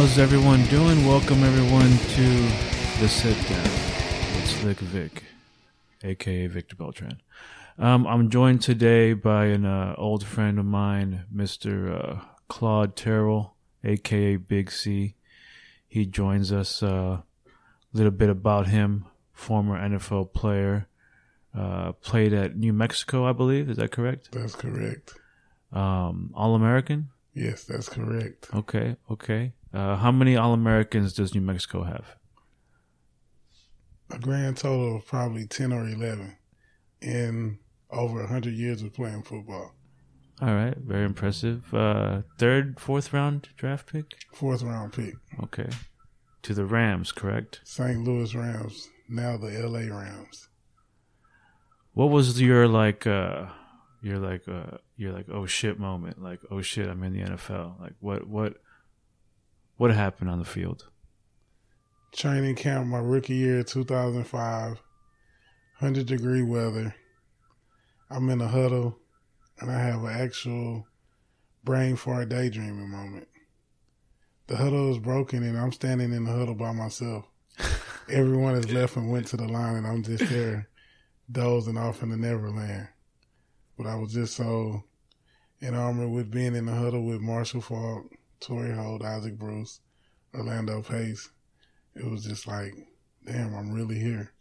How's everyone doing? Welcome everyone to the sit down It's Vic Vic, aka Victor Beltran. Um, I'm joined today by an uh, old friend of mine, Mr. Uh, Claude Terrell, aka Big C. He joins us. A uh, little bit about him: former NFL player, uh, played at New Mexico, I believe. Is that correct? That's correct. Um, All American. Yes, that's correct. Okay, okay. Uh, how many All Americans does New Mexico have? A grand total of probably 10 or 11 in over 100 years of playing football. All right, very impressive. Uh, third, fourth round draft pick? Fourth round pick. Okay. To the Rams, correct? St. Louis Rams, now the LA Rams. What was your like uh your like uh your like oh shit moment? Like, oh shit, I'm in the NFL. Like what what what happened on the field? Training camp, my rookie year, 2005, 100 degree weather. I'm in a huddle and I have an actual brain fart daydreaming moment. The huddle is broken and I'm standing in the huddle by myself. Everyone has left and went to the line and I'm just there dozing off in the Neverland. But I was just so enamored with being in the huddle with Marshall Faulk, Torry Holt, Isaac Bruce, Orlando Pace. It was just like, damn, I'm really here.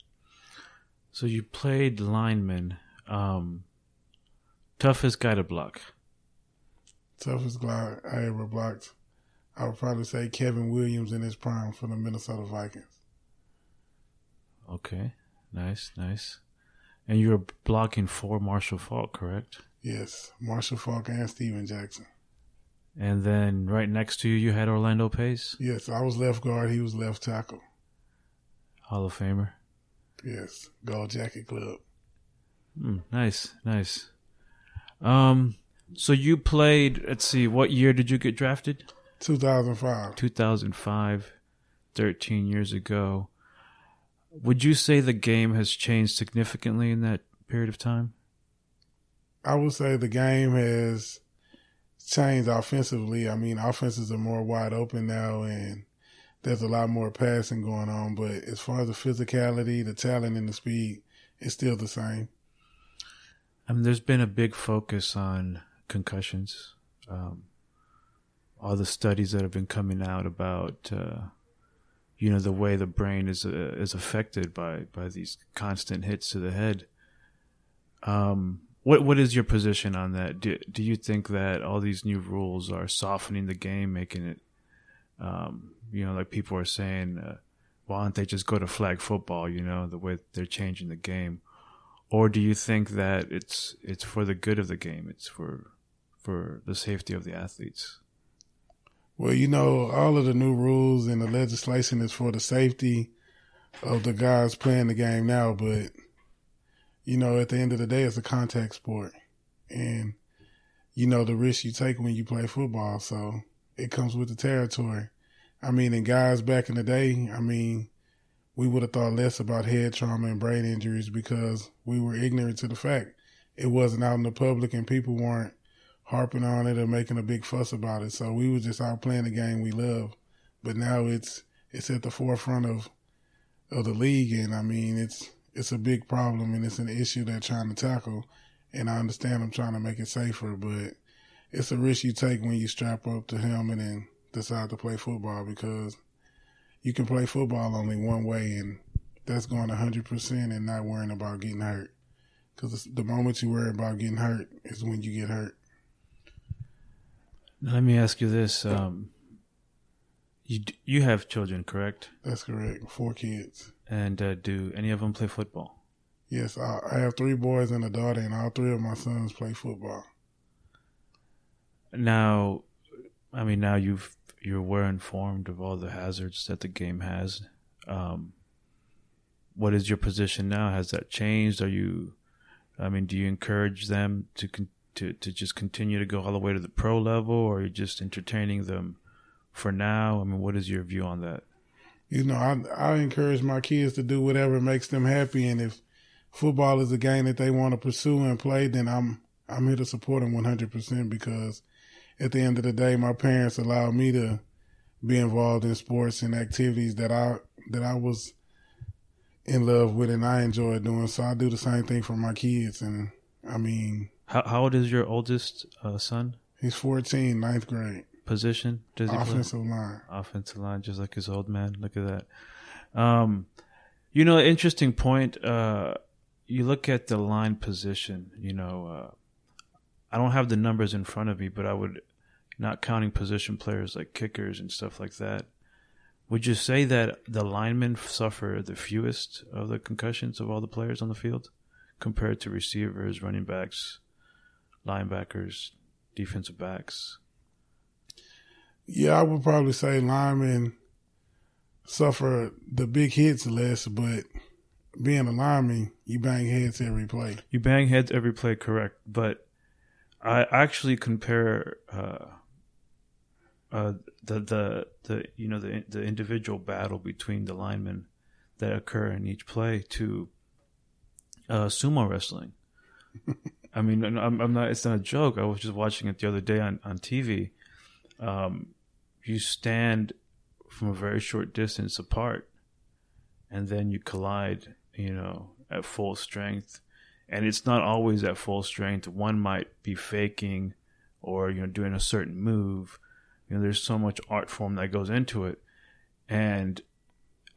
So you played lineman. Um, toughest guy to block. Toughest guy I ever blocked. I would probably say Kevin Williams in his prime for the Minnesota Vikings. Okay, nice, nice. And you were blocking for Marshall Faulk, correct? Yes, Marshall Faulk and Steven Jackson. And then right next to you, you had Orlando Pace. Yes, I was left guard. He was left tackle. Hall of Famer. Yes, Gold Jacket Club. Mm, nice, nice. Um, so you played. Let's see, what year did you get drafted? 2005. 2005, 13 years ago. Would you say the game has changed significantly in that period of time? I would say the game has changed offensively. I mean, offenses are more wide open now and there's a lot more passing going on. But as far as the physicality, the talent, and the speed, it's still the same. I mean, there's been a big focus on concussions. Um, all the studies that have been coming out about, uh, you know, the way the brain is uh, is affected by by these constant hits to the head. Um, what what is your position on that? Do do you think that all these new rules are softening the game, making it, um, you know, like people are saying, uh, why don't they just go to flag football? You know, the way they're changing the game, or do you think that it's it's for the good of the game? It's for for the safety of the athletes. Well, you know, all of the new rules and the legislation is for the safety of the guys playing the game now, but you know, at the end of the day, it's a contact sport. And, you know, the risk you take when you play football. So it comes with the territory. I mean, and guys back in the day, I mean, we would have thought less about head trauma and brain injuries because we were ignorant to the fact it wasn't out in the public and people weren't harping on it or making a big fuss about it. So we were just out playing the game we love. But now it's it's at the forefront of of the league and I mean it's it's a big problem and it's an issue they're trying to tackle. And I understand I'm trying to make it safer, but it's a risk you take when you strap up the helmet and decide to play football because you can play football only one way and that's going 100% and not worrying about getting hurt. Because the moment you worry about getting hurt is when you get hurt. Now, let me ask you this. Um, you, you have children, correct? That's correct. Four kids. And uh, do any of them play football? Yes, I, I have three boys and a daughter, and all three of my sons play football. Now, I mean, now you've you're well informed of all the hazards that the game has. Um, what is your position now? Has that changed? Are you, I mean, do you encourage them to con- to to just continue to go all the way to the pro level, or are you just entertaining them for now? I mean, what is your view on that? You know, I I encourage my kids to do whatever makes them happy, and if football is a game that they want to pursue and play, then I'm I'm here to support them 100 percent because at the end of the day, my parents allowed me to be involved in sports and activities that I that I was in love with and I enjoy doing. So I do the same thing for my kids. And I mean, how how old is your oldest uh, son? He's 14, ninth grade. Position does he offensive play? line? Offensive line, just like his old man. Look at that. Um, you know, interesting point. Uh, you look at the line position. You know, uh, I don't have the numbers in front of me, but I would, not counting position players like kickers and stuff like that. Would you say that the linemen suffer the fewest of the concussions of all the players on the field, compared to receivers, running backs, linebackers, defensive backs? Yeah, I would probably say linemen suffer the big hits less, but being a lineman, you bang heads every play. You bang heads every play, correct? But I actually compare uh, uh, the the the you know the the individual battle between the linemen that occur in each play to uh, sumo wrestling. I mean, I'm, I'm, not. It's not a joke. I was just watching it the other day on on TV. Um, you stand from a very short distance apart, and then you collide. You know, at full strength, and it's not always at full strength. One might be faking, or you know, doing a certain move. You know, there's so much art form that goes into it, and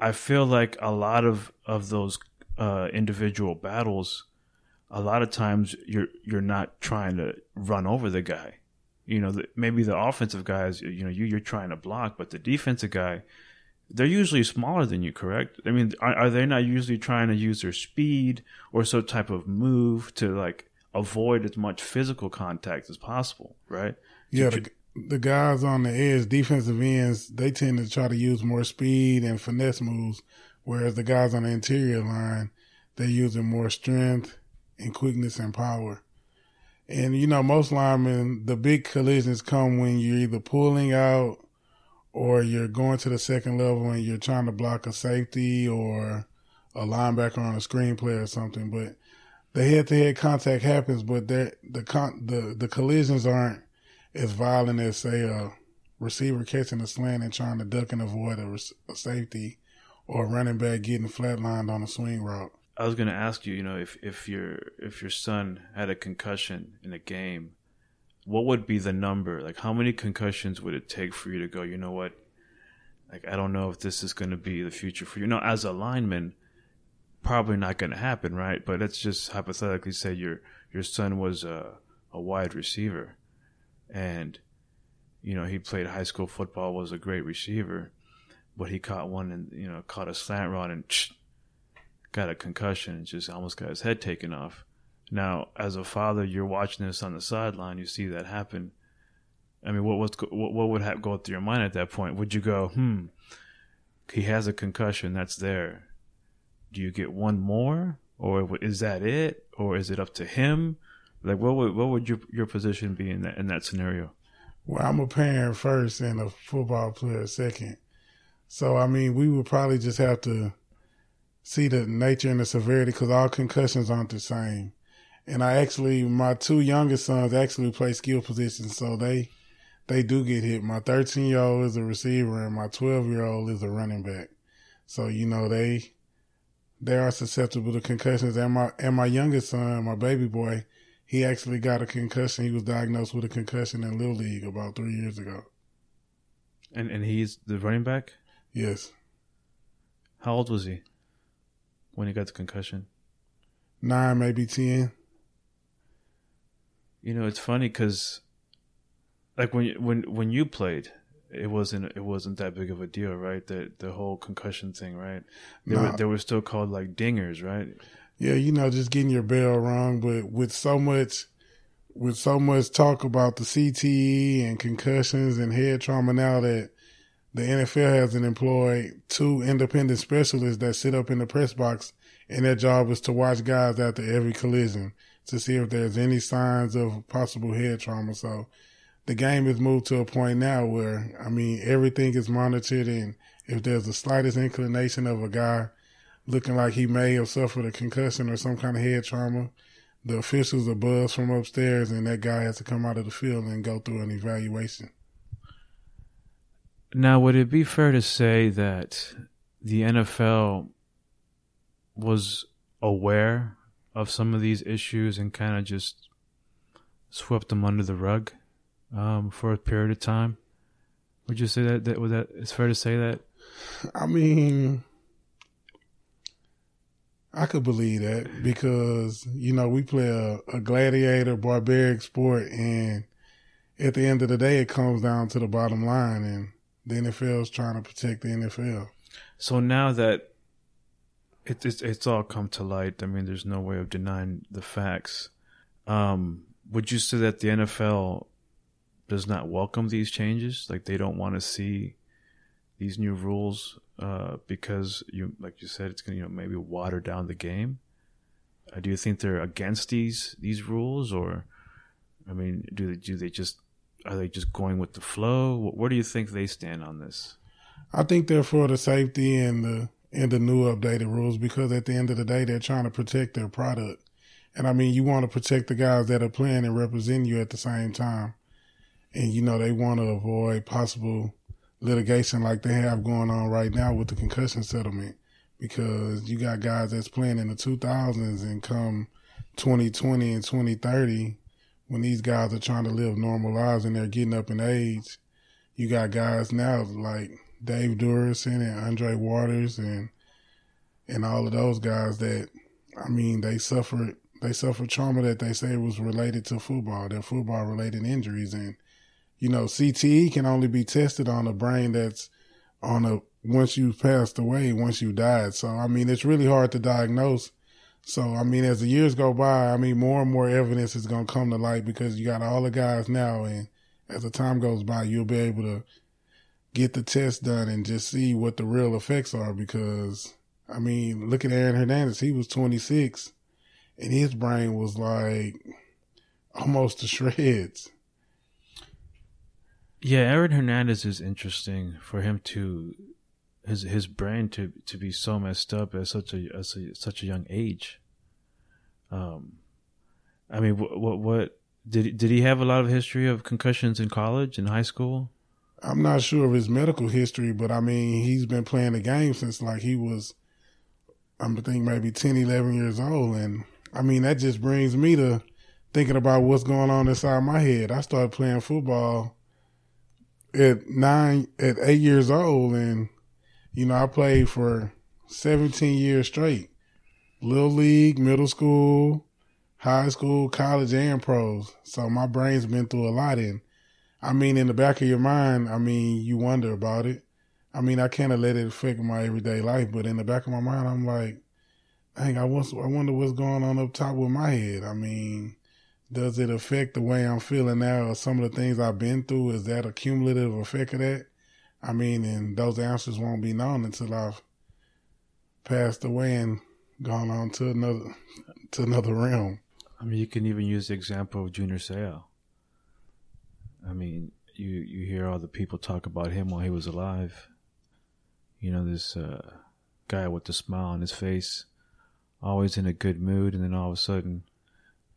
I feel like a lot of of those uh, individual battles, a lot of times you're you're not trying to run over the guy. You know, the, maybe the offensive guys, you know, you you're trying to block, but the defensive guy, they're usually smaller than you, correct? I mean, are, are they not usually trying to use their speed or some type of move to like avoid as much physical contact as possible, right? Yeah, the, the guys on the edge, defensive ends, they tend to try to use more speed and finesse moves Whereas the guys on the interior line, they're using more strength and quickness and power. And you know, most linemen, the big collisions come when you're either pulling out or you're going to the second level and you're trying to block a safety or a linebacker on a screen play or something. But the head to head contact happens, but the con- the the collisions aren't as violent as say a receiver catching a slant and trying to duck and avoid a, a safety or a running back getting flatlined on a swing route. I was going to ask you, you know, if if your if your son had a concussion in a game, what would be the number? Like, how many concussions would it take for you to go? You know what? Like, I don't know if this is going to be the future for you. Now, as a lineman, probably not going to happen, right? But let's just hypothetically say your your son was a a wide receiver, and you know he played high school football, was a great receiver but he caught one and you know caught a slant rod and got a concussion and just almost got his head taken off. Now, as a father, you're watching this on the sideline. You see that happen. I mean, what was what, what would go through your mind at that point? Would you go, hmm, he has a concussion that's there. Do you get one more, or is that it, or is it up to him? Like, what would what would your your position be in that in that scenario? Well, I'm a parent first and a football player second. So, I mean, we would probably just have to see the nature and the severity because all concussions aren't the same. And I actually, my two youngest sons actually play skill positions, so they they do get hit. My 13 year old is a receiver, and my 12 year old is a running back. So you know they they are susceptible to concussions. And my and my youngest son, my baby boy, he actually got a concussion. He was diagnosed with a concussion in little league about three years ago. And and he's the running back. Yes. How old was he when he got the concussion? Nine, maybe ten. You know, it's funny because, like when when when you played, it wasn't it wasn't that big of a deal, right? The the whole concussion thing, right? They nah. were they were still called like dingers, right? Yeah, you know, just getting your bell rung, but with so much with so much talk about the CTE and concussions and head trauma now that the NFL hasn't employed two independent specialists that sit up in the press box and their job is to watch guys after every collision to see if there's any signs of possible head trauma. So the game has moved to a point now where, I mean, everything is monitored and if there's the slightest inclination of a guy looking like he may have suffered a concussion or some kind of head trauma, the officials are buzzed from upstairs and that guy has to come out of the field and go through an evaluation Now, would it be fair to say that the NFL was aware of some of these issues and kind of just swept them under the rug um, for a period of time? Would you say that that that? It's fair to say that. I mean, I could believe that because you know we play a, a gladiator, barbaric sport, and at the end of the day, it comes down to the bottom line, and the NFL is trying to protect the NFL. So now that it, it's it's all come to light, I mean, there's no way of denying the facts. Um, would you say that the NFL does not welcome these changes? Like they don't want to see these new rules uh, because you, like you said, it's going to you know maybe water down the game. Uh, do you think they're against these these rules, or I mean, do they do they just are they just going with the flow? Where do you think they stand on this? I think they're for the safety and the and the new updated rules because at the end of the day, they're trying to protect their product. And I mean, you want to protect the guys that are playing and representing you at the same time. And, you know, they want to avoid possible litigation like they have going on right now with the concussion settlement because you got guys that's playing in the 2000s and come 2020 and 2030 when these guys are trying to live normal lives and they're getting up in age. You got guys now like Dave Duerson and Andre Waters and and all of those guys that I mean they suffered they suffered trauma that they say was related to football, their football related injuries and you know, CTE can only be tested on a brain that's on a once you've passed away, once you died. So I mean it's really hard to diagnose. So I mean as the years go by, I mean more and more evidence is gonna come to light because you got all the guys now and as the time goes by you'll be able to get the test done and just see what the real effects are because I mean, look at Aaron Hernandez. He was 26 and his brain was like almost to shreds. Yeah, Aaron Hernandez is interesting for him to his his brain to to be so messed up at such a, at such a young age. Um, I mean, what what, what did did he have a lot of history of concussions in college and high school? I'm not sure of his medical history, but I mean, he's been playing the game since like he was, I'm think maybe 10, 11 years old. And I mean, that just brings me to thinking about what's going on inside my head. I started playing football at nine, at eight years old. And, you know, I played for 17 years straight. Little league, middle school, high school, college, and pros. So my brain's been through a lot. And I mean, in the back of your mind, I mean, you wonder about it. I mean, I can't let it affect my everyday life, but in the back of my mind, I'm like, dang, I, was, I wonder what's going on up top with my head. I mean, does it affect the way I'm feeling now or some of the things I've been through? Is that a cumulative effect of that? I mean, and those answers won't be known until I've passed away and gone on to another, to another realm. I mean, you can even use the example of Junior Seau. I mean, you you hear all the people talk about him while he was alive. You know, this uh, guy with the smile on his face, always in a good mood, and then all of a sudden,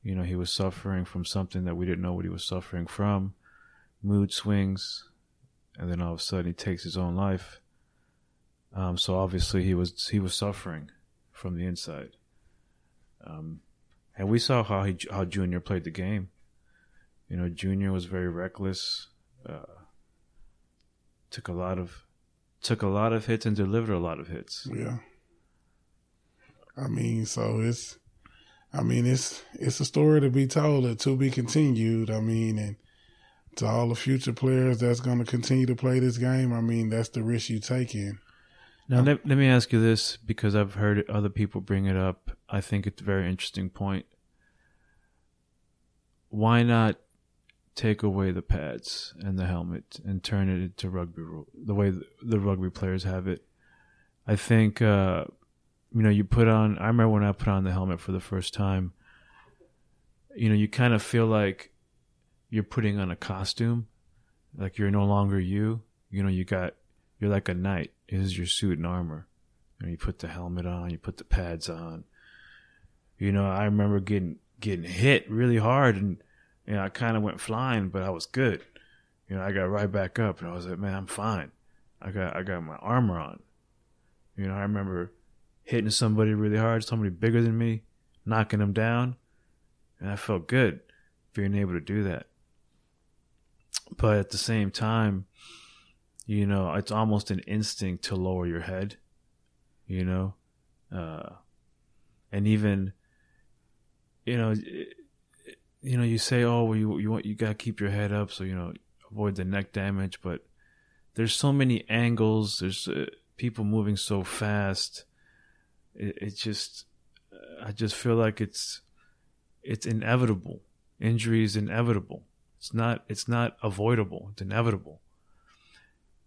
you know, he was suffering from something that we didn't know what he was suffering from, mood swings, and then all of a sudden he takes his own life. Um, so obviously he was he was suffering from the inside. Um, and we saw how he how Junior played the game. You know, Junior was very reckless. Uh, took a lot of took a lot of hits and delivered a lot of hits. Yeah. I mean, so it's I mean it's it's a story to be told and to be continued. I mean, and to all the future players that's going to continue to play this game, I mean, that's the risk you take in. Now, let, let me ask you this because I've heard other people bring it up. I think it's a very interesting point. Why not take away the pads and the helmet and turn it into rugby rule, the way the rugby players have it. I think uh, you know you put on. I remember when I put on the helmet for the first time. You know, you kind of feel like you're putting on a costume, like you're no longer you. You know, you got you're like a knight. This is your suit and armor. Know, you put the helmet on, you put the pads on. You know, I remember getting getting hit really hard and you know, I kind of went flying, but I was good. You know, I got right back up and I was like, man, I'm fine. I got I got my armor on. You know, I remember hitting somebody really hard, somebody bigger than me, knocking them down, and I felt good being able to do that. But at the same time, you know, it's almost an instinct to lower your head, you know, uh, and even, you know, you know, you say, oh, well, you you want you got to keep your head up, so you know, avoid the neck damage. But there's so many angles. There's uh, people moving so fast. It, it just, I just feel like it's, it's inevitable. Injury is inevitable. It's not. It's not avoidable. It's inevitable.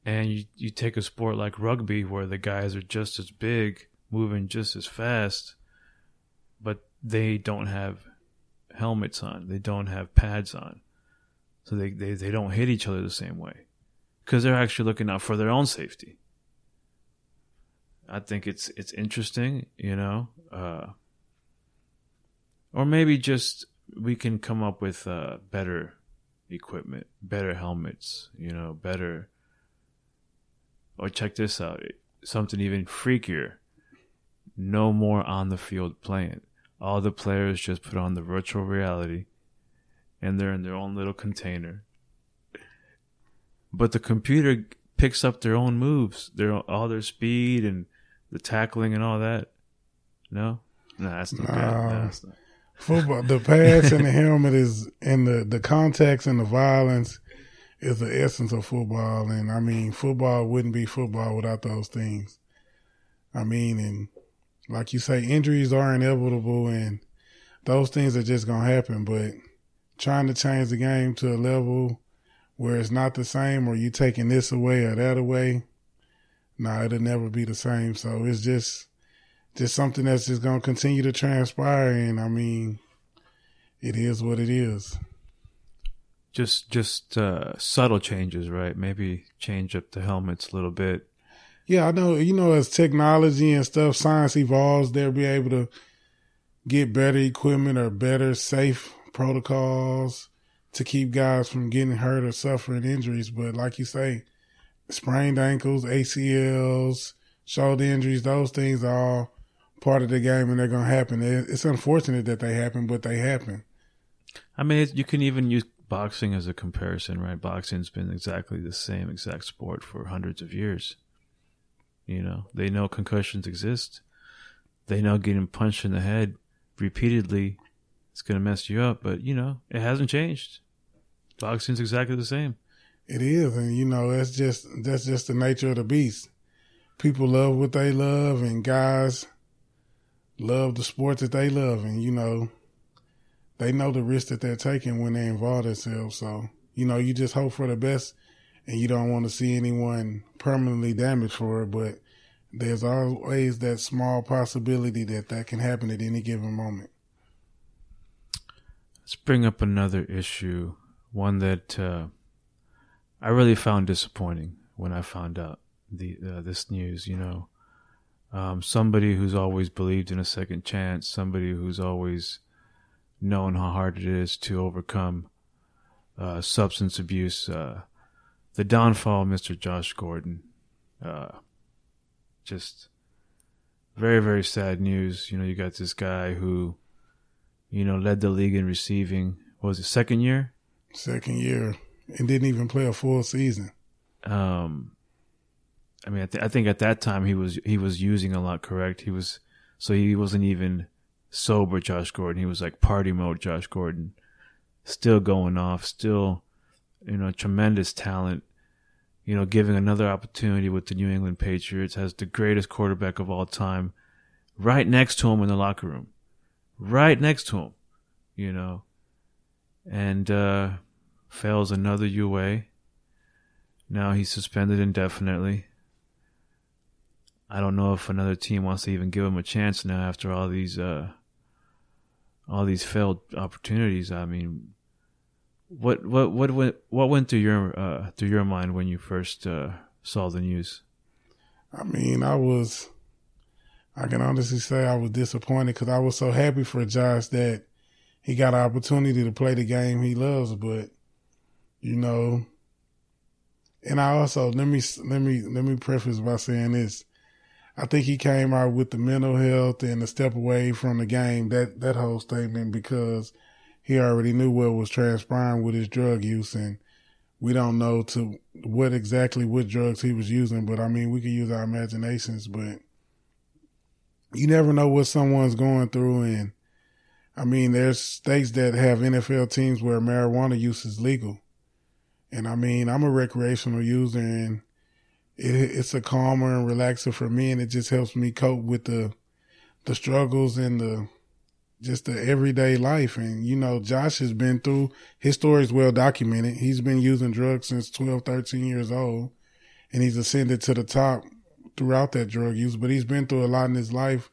And you you take a sport like rugby where the guys are just as big, moving just as fast, but they don't have helmets on. They don't have pads on. So they, they, they don't hit each other the same way. Because they're actually looking out for their own safety. I think it's it's interesting, you know. Uh, or maybe just we can come up with uh, better equipment, better helmets, you know, better. Or check this out, something even freakier. No more on the field playing. All the players just put on the virtual reality and they're in their own little container. But the computer picks up their own moves, their all their speed and the tackling and all that. No, no, that's not. Nah, no, that's not. Football, the pass and the helmet is, and the the contacts and the violence is the essence of football. And I mean, football wouldn't be football without those things. I mean, and like you say, injuries are inevitable, and those things are just gonna happen. But trying to change the game to a level where it's not the same or you taking this away or that away, nah, it'll never be the same. So it's just just something that's just gonna continue to transpire and I mean it is what it is. Just just uh, subtle changes, right? Maybe change up the helmets a little bit. Yeah, I know. You know, as technology and stuff, science evolves, they'll be able to get better equipment or better safe protocols to keep guys from getting hurt or suffering injuries. But like you say, sprained ankles, ACLs, shoulder injuries, those things are all part of the game and they're going to happen. It's unfortunate that they happen, but they happen. I mean, you can even use boxing as a comparison, right? Boxing's been exactly the same exact sport for hundreds of years. You know, they know concussions exist. They know getting punched in the head repeatedly it's going to mess you up. But, you know, it hasn't changed. Boxing's exactly the same. It is. And, you know, that's just, that's just the nature of the beast. People love what they love and guys love the sport that they love. And, you know, they know the risk that they're taking when they involve themselves. So, you know, you just hope for the best and you don't want to see anyone permanently damaged for it. But there's always that small possibility that that can happen at any given moment. Let's bring up another issue, one that uh, I really found disappointing when I found out the uh, this news. You know, um, somebody who's always believed in a second chance, somebody who's always known how hard it is to overcome uh, substance abuse. Uh, the downfall of Mr. Josh Gordon. Uh, just very, very sad news. You know, you got this guy who you know, led the league in receiving. Was it second year? Second year, and didn't even play a full season. Um, I mean, I, th- I think at that time he was he was using a lot. Correct? He was so he wasn't even sober. Josh Gordon. He was like party mode. Josh Gordon, still going off. Still, you know, tremendous talent. You know, giving another opportunity with the New England Patriots has the greatest quarterback of all time right next to him in the locker room right next to him, you know, and uh, fails another UA. Now he's suspended indefinitely. I don't know if another team wants to even give him a chance now after all these uh, all these failed opportunities. I mean, what what what went what went through your uh, through your mind when you first uh, saw the news? I mean, I was I can honestly say I was disappointed because I was so happy for Josh that he got an opportunity to play the game he loves. But, you know, And I also let me let me let me preface by saying this. I think he came out with the mental health and the step away from the game that that whole statement because he already knew what was transpiring with his drug use and we don't know to what exactly what drugs he was using, but I mean we can use our imaginations, but you never know what someone's going through and I mean there's states that have NFL teams where marijuana use is legal. And I mean, I'm a recreational user and it, it's a calmer and relaxer for me. And it just helps me cope with the, the struggles and the, just the everyday life. And, you know, Josh has been through, his story is well documented. He's been using drugs since 12, 13 years old and he's ascended to the top throughout that drug use, but he's been through a lot in his life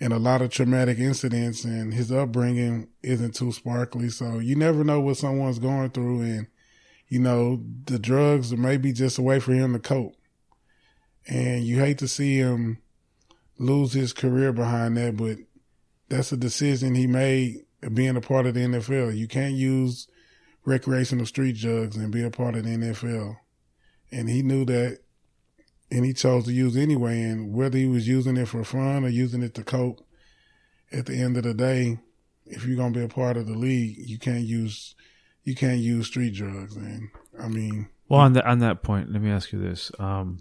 and a lot of traumatic incidents and his upbringing isn't too sparkly. So you never know what someone's going through. And you know, the drugs may be just a way for him to cope. And you hate to see him lose his career behind that, but that's a decision he made being a part of the NFL. You can't use recreational street drugs and be a part of the NFL. And he knew that and he chose to use anyway. And whether he was using it for fun or using it to cope, at the end of the day, if you're to be a part of the league, you can't use you can't use street drugs. And I mean, well, on that on that point, let me ask you this: um,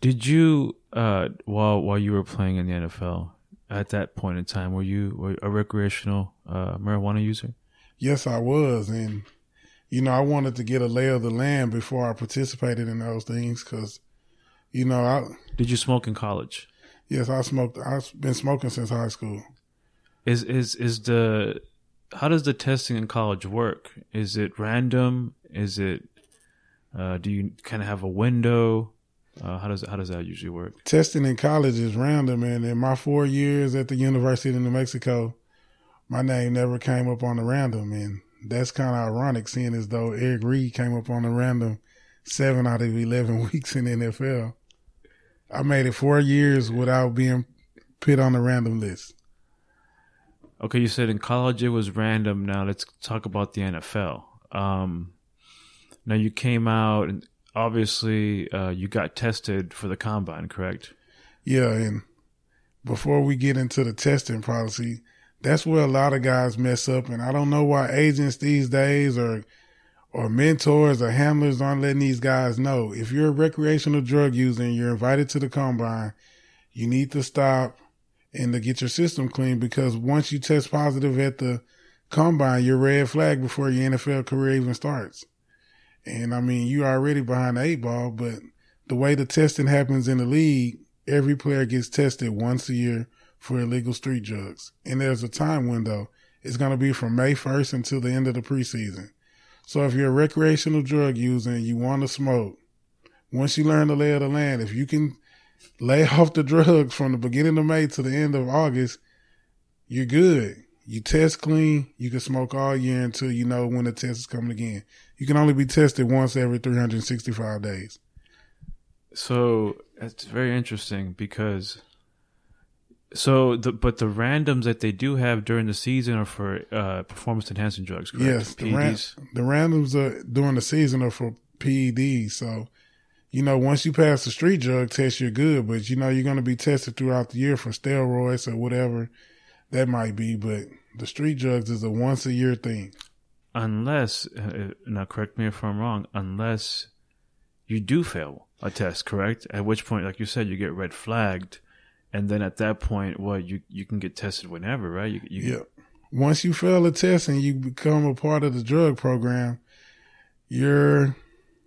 Did you, uh, while while you were playing in the NFL, at that point in time, were you were a recreational uh, marijuana user? Yes, I was, and you know, I wanted to get a lay of the land before I participated in those things because, you know, I did you smoke in college? Yes, I smoked. I've been smoking since high school. Is is is the how does the testing in college work? Is it random? Is it uh, do you kind of have a window? Uh, how does how does that usually work? Testing in college is random, and in my four years at the University of New Mexico, my name never came up on the random, and that's kind of ironic, seeing as though Eric Reed came up on the random seven out of eleven weeks in the NFL. I made it four years without being put on the random list. Okay, you said in college it was random. Now let's talk about the NFL. Um, now you came out and obviously uh, you got tested for the combine, correct? Yeah, and before we get into the testing policy, that's where a lot of guys mess up, and I don't know why agents these days or or mentors or handlers aren't letting these guys know. If you're a recreational drug user and you're invited to the combine, you need to stop and to get your system clean because once you test positive at the combine, you're red flag before your NFL career even starts. And I mean, you already behind the eight ball, but the way the testing happens in the league, every player gets tested once a year for illegal street drugs. And there's a time window. It's going to be from May 1st until the end of the preseason. So if you're a recreational drug user and you want to smoke, once you learn the lay of the land, if you can lay off the drugs from the beginning of May to the end of August, you're good. You test clean, you can smoke all year until you know when the test is coming again. You can only be tested once every 365 days. So it's very interesting because so the but the randoms that they do have during the season are for uh, performance enhancing drugs, correct? Yes, the, ran- the randoms are during the season are for PEDs. So you know, once you pass the street drug test, you're good. But you know, you're going to be tested throughout the year for steroids or whatever that might be. But the street drugs is a once a year thing. Unless, uh, now correct me if I'm wrong, unless you do fail a test, correct? At which point, like you said, you get red flagged. And then at that point, what well, you you can get tested whenever, right? You, you yeah. Once you fail a test and you become a part of the drug program, you're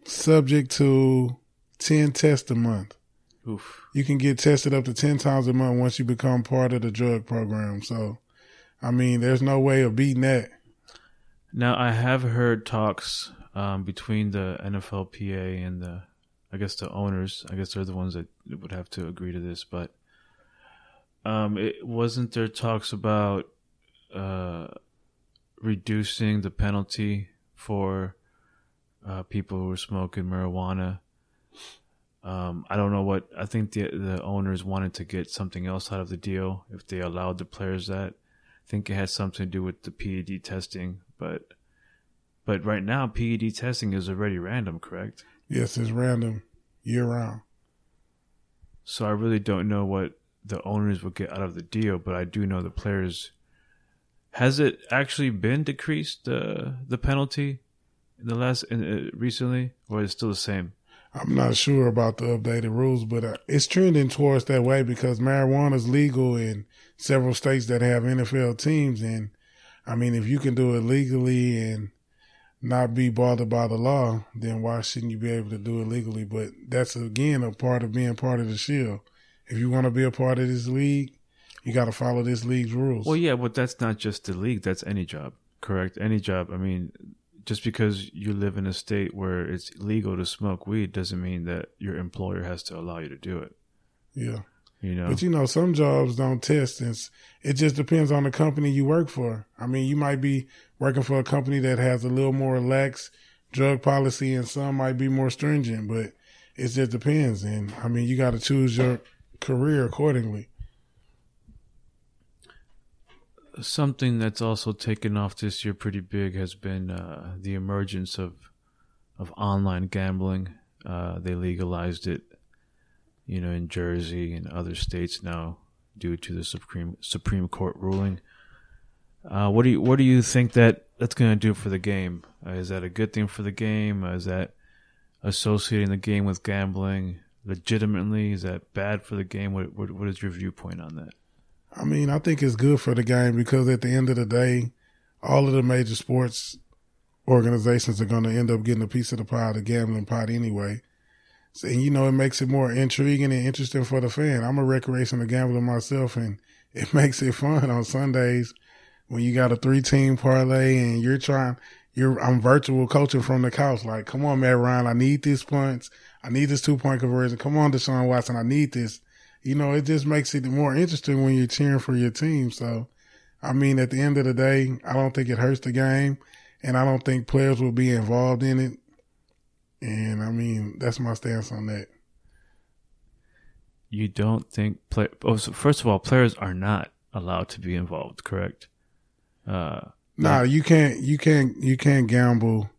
subject to 10 tests a month. Oof. You can get tested up to 10 times a month once you become part of the drug program. So, I mean, there's no way of beating that. Now, I have heard talks um, between the NFLPA and the, I guess, the owners. I guess they're the ones that would have to agree to this, but um, it wasn't there talks about uh, reducing the penalty for uh, people who are smoking marijuana um, I don't know what I think the the owners wanted to get something else out of the deal if they allowed the players that. I think it has something to do with the PED testing, but but right now PED testing is already random, correct? Yes, it's random year round. So I really don't know what the owners will get out of the deal, but I do know the players. Has it actually been decreased uh, the penalty in the last in, uh, recently, or is it still the same? I'm not sure about the updated rules, but uh, it's trending towards that way because marijuana is legal in several states that have NFL teams, and I mean, if you can do it legally and not be bothered by the law, then why shouldn't you be able to do it legally? But that's again a part of being part of the shield. If you want to be a part of this league, you got to follow this league's rules. Well, yeah, but that's not just the league. That's any job, correct? Any job. I mean, just because you live in a state where it's legal to smoke weed doesn't mean that your employer has to allow you to do it. Yeah. You know, But you know, some jobs don't test, and it just depends on the company you work for. I mean, you might be working for a company that has a little more lax drug policy, and some might be more stringent. But it just depends, and I mean, you got to choose your career accordingly. something that's also taken off this year pretty big has been uh, the emergence of of online gambling. Uh, they legalized it, you know, in Jersey and other states now due to the Supreme Supreme Court ruling. Uh, what do you what do you think that that's going to do for the game? Uh, is that a good thing for the game? Uh, is that associating the game with gambling legitimately? Is that bad for the game? What what, what is your viewpoint on that? I mean, I think it's good for the game because at the end of the day, all of the major sports organizations are going to end up getting a piece of the pie, the gambling pot anyway. And you know, it makes it more intriguing and interesting for the fan. I'm a recreational gambler myself, and it makes it fun on Sundays when you got a three team parlay and you're trying. You're I'm virtual coaching from the couch. Like, come on, Matt Ryan, I need these points. I need this two point conversion. Come on, Deshaun Watson, I need this you know, it just makes it more interesting when you're cheering for your team. So, I mean, at the end of the day, I don't think it hurts the game and I don't think players will be involved in it. And I mean, that's my stance on that. You don't think play? Oh, so first of all, players are not allowed to be involved, correct? Uh, nah, you can't. You can't. You can't gamble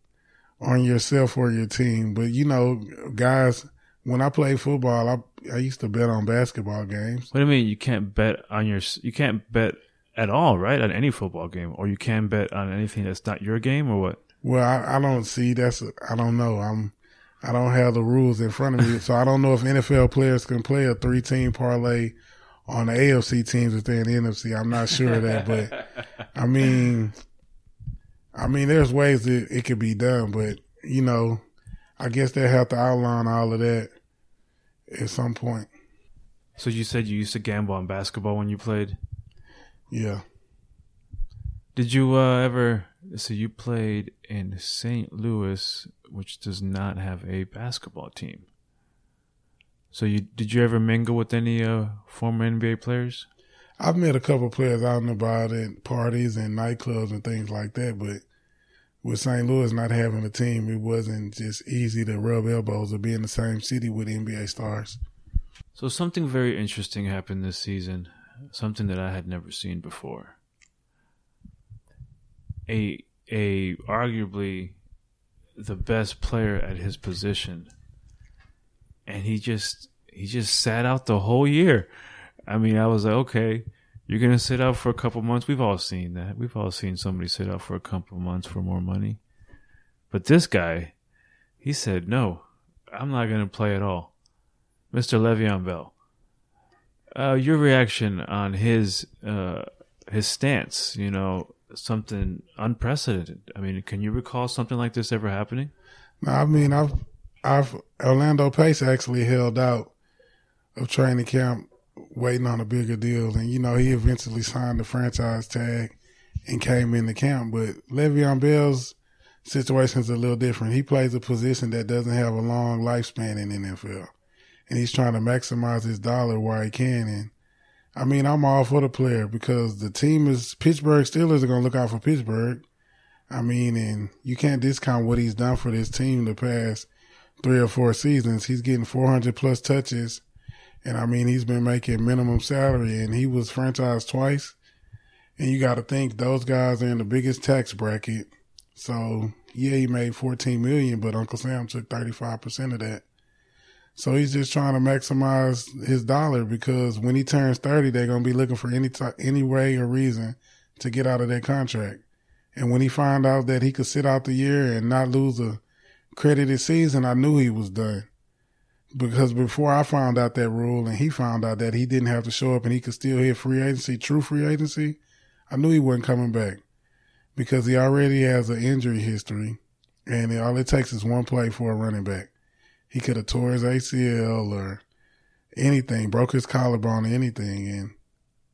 on yourself or your team. But you know, guys, when I played football, I I used to bet on basketball games. What do you mean you can't bet on your you can't bet at all, right? On any football game, or you can bet on anything that's not your game, or what? Well, I, I don't see that's I don't know. I'm I don't have the rules in front of me, so I don't know if NFL players can play a three team parlay on the AFC teams if they're in the NFC. I'm not sure of that, but I mean, I mean, there's ways that it could be done, but you know, I guess they have to outline all of that at some point. So you said you used to gamble on basketball when you played? Yeah. Did you uh, ever? So you played in St. Louis, which does not have a basketball team. So you did you ever mingle with any uh, former NBA players? I've met a couple players out and about at parties and nightclubs and things like that, but with St. Louis not having a team, it wasn't just easy to rub elbows or be in the same city with NBA stars. So something very interesting happened this season, something that I had never seen before. A a arguably the best player at his position and he just he just sat out the whole year. I mean, I was like, okay, you're gonna sit out for a couple months. We've all seen that. We've all seen somebody sit out for a couple months for more money. But this guy, he said, "No, I'm not gonna play at all." Mr. Le'Veon Bell, uh, your reaction on his uh, his stance? You know, something unprecedented. I mean, can you recall something like this ever happening? No, I mean, I've I've Orlando Pace actually held out of training camp waiting on a bigger deal. And, you know, he eventually signed the franchise tag and came into camp. But Le'Veon Bell's situation is a little different. He plays a position that doesn't have a long lifespan in the NFL. And he's trying to maximize his dollar while he can. And I mean, I'm all for the player because the team is Pittsburgh Steelers are going to look out for Pittsburgh. I mean, and you can't discount what he's done for this team the past three or four seasons. He's getting 400 plus touches and I mean, he's been making minimum salary and he was franchised twice. And you got to think those guys are in the biggest tax bracket So yeah, he made 14 million, but Uncle Sam took 35% of that. So he's just trying to maximize his dollar because when he turns 30, they're going to be looking for any t- any way or reason to get out of that contract. And when he found out that he could sit out the year and not lose a credited season, I knew he was done. Because before I found out that rule and he found out that he didn't have to show up and he could still hit free agency, true free agency, I knew he wasn't coming back because he already has an injury history and all it takes is one play for a running back. He could have tore his ACL or anything, broke his collarbone or anything, and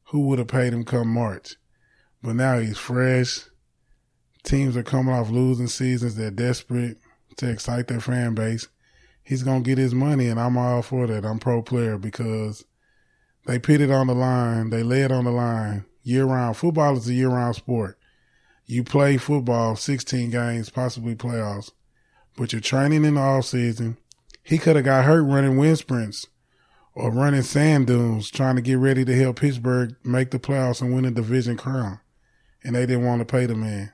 who would have paid him come March? But now he's fresh. Teams are coming off losing seasons. They're desperate to excite their fan base. He's going to get his money, and I'm all for that. I'm pro player because they put it on the line. They lay it on the line year round. Football is a year round sport. You play football 16 games, possibly playoffs, but you're training in the off season. He could have got hurt running wind sprints or running sand dunes trying to get ready to help Pittsburgh make the playoffs and win a division crown. And they didn't want to pay the man.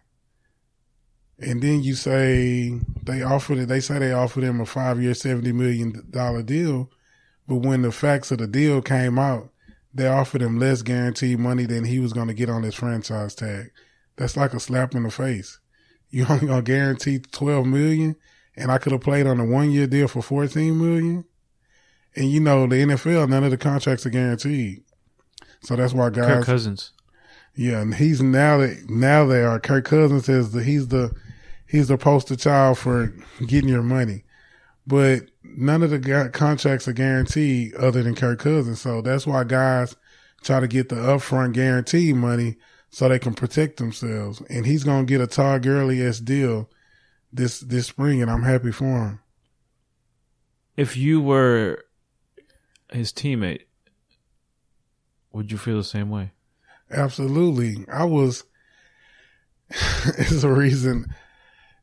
And then you say they offered it, they say they offered him a five year, $70 million deal. But when the facts of the deal came out, they offered him less guaranteed money than he was going to get on his franchise tag. That's like a slap in the face. You only going to guarantee 12 million and I could have played on a one year deal for 14 million. And you know, the NFL, none of the contracts are guaranteed. So that's why guys. Kirk Cousins. Yeah, and he's now that now they are. Kirk Cousins says that he's the he's the poster child for getting your money, but none of the contracts are guaranteed other than Kirk Cousins. So that's why guys try to get the upfront guarantee money so they can protect themselves. And he's gonna get a Todd Gurley s deal this this spring, and I'm happy for him. If you were his teammate, would you feel the same way? Absolutely. I was, it's a reason.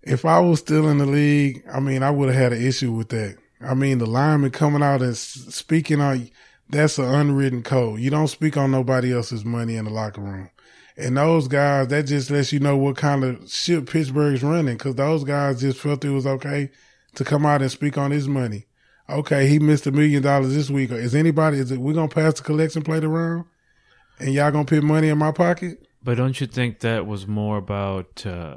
If I was still in the league, I mean, I would have had an issue with that. I mean, the lineman coming out and speaking on, that's an unwritten code. You don't speak on nobody else's money in the locker room. And those guys, that just lets you know what kind of ship Pittsburgh's running because those guys just felt it was okay to come out and speak on his money. Okay, he missed a million dollars this week. Is anybody, is it, we going to pass the collection plate around? and y'all gonna put money in my pocket. But don't you think that was more about uh,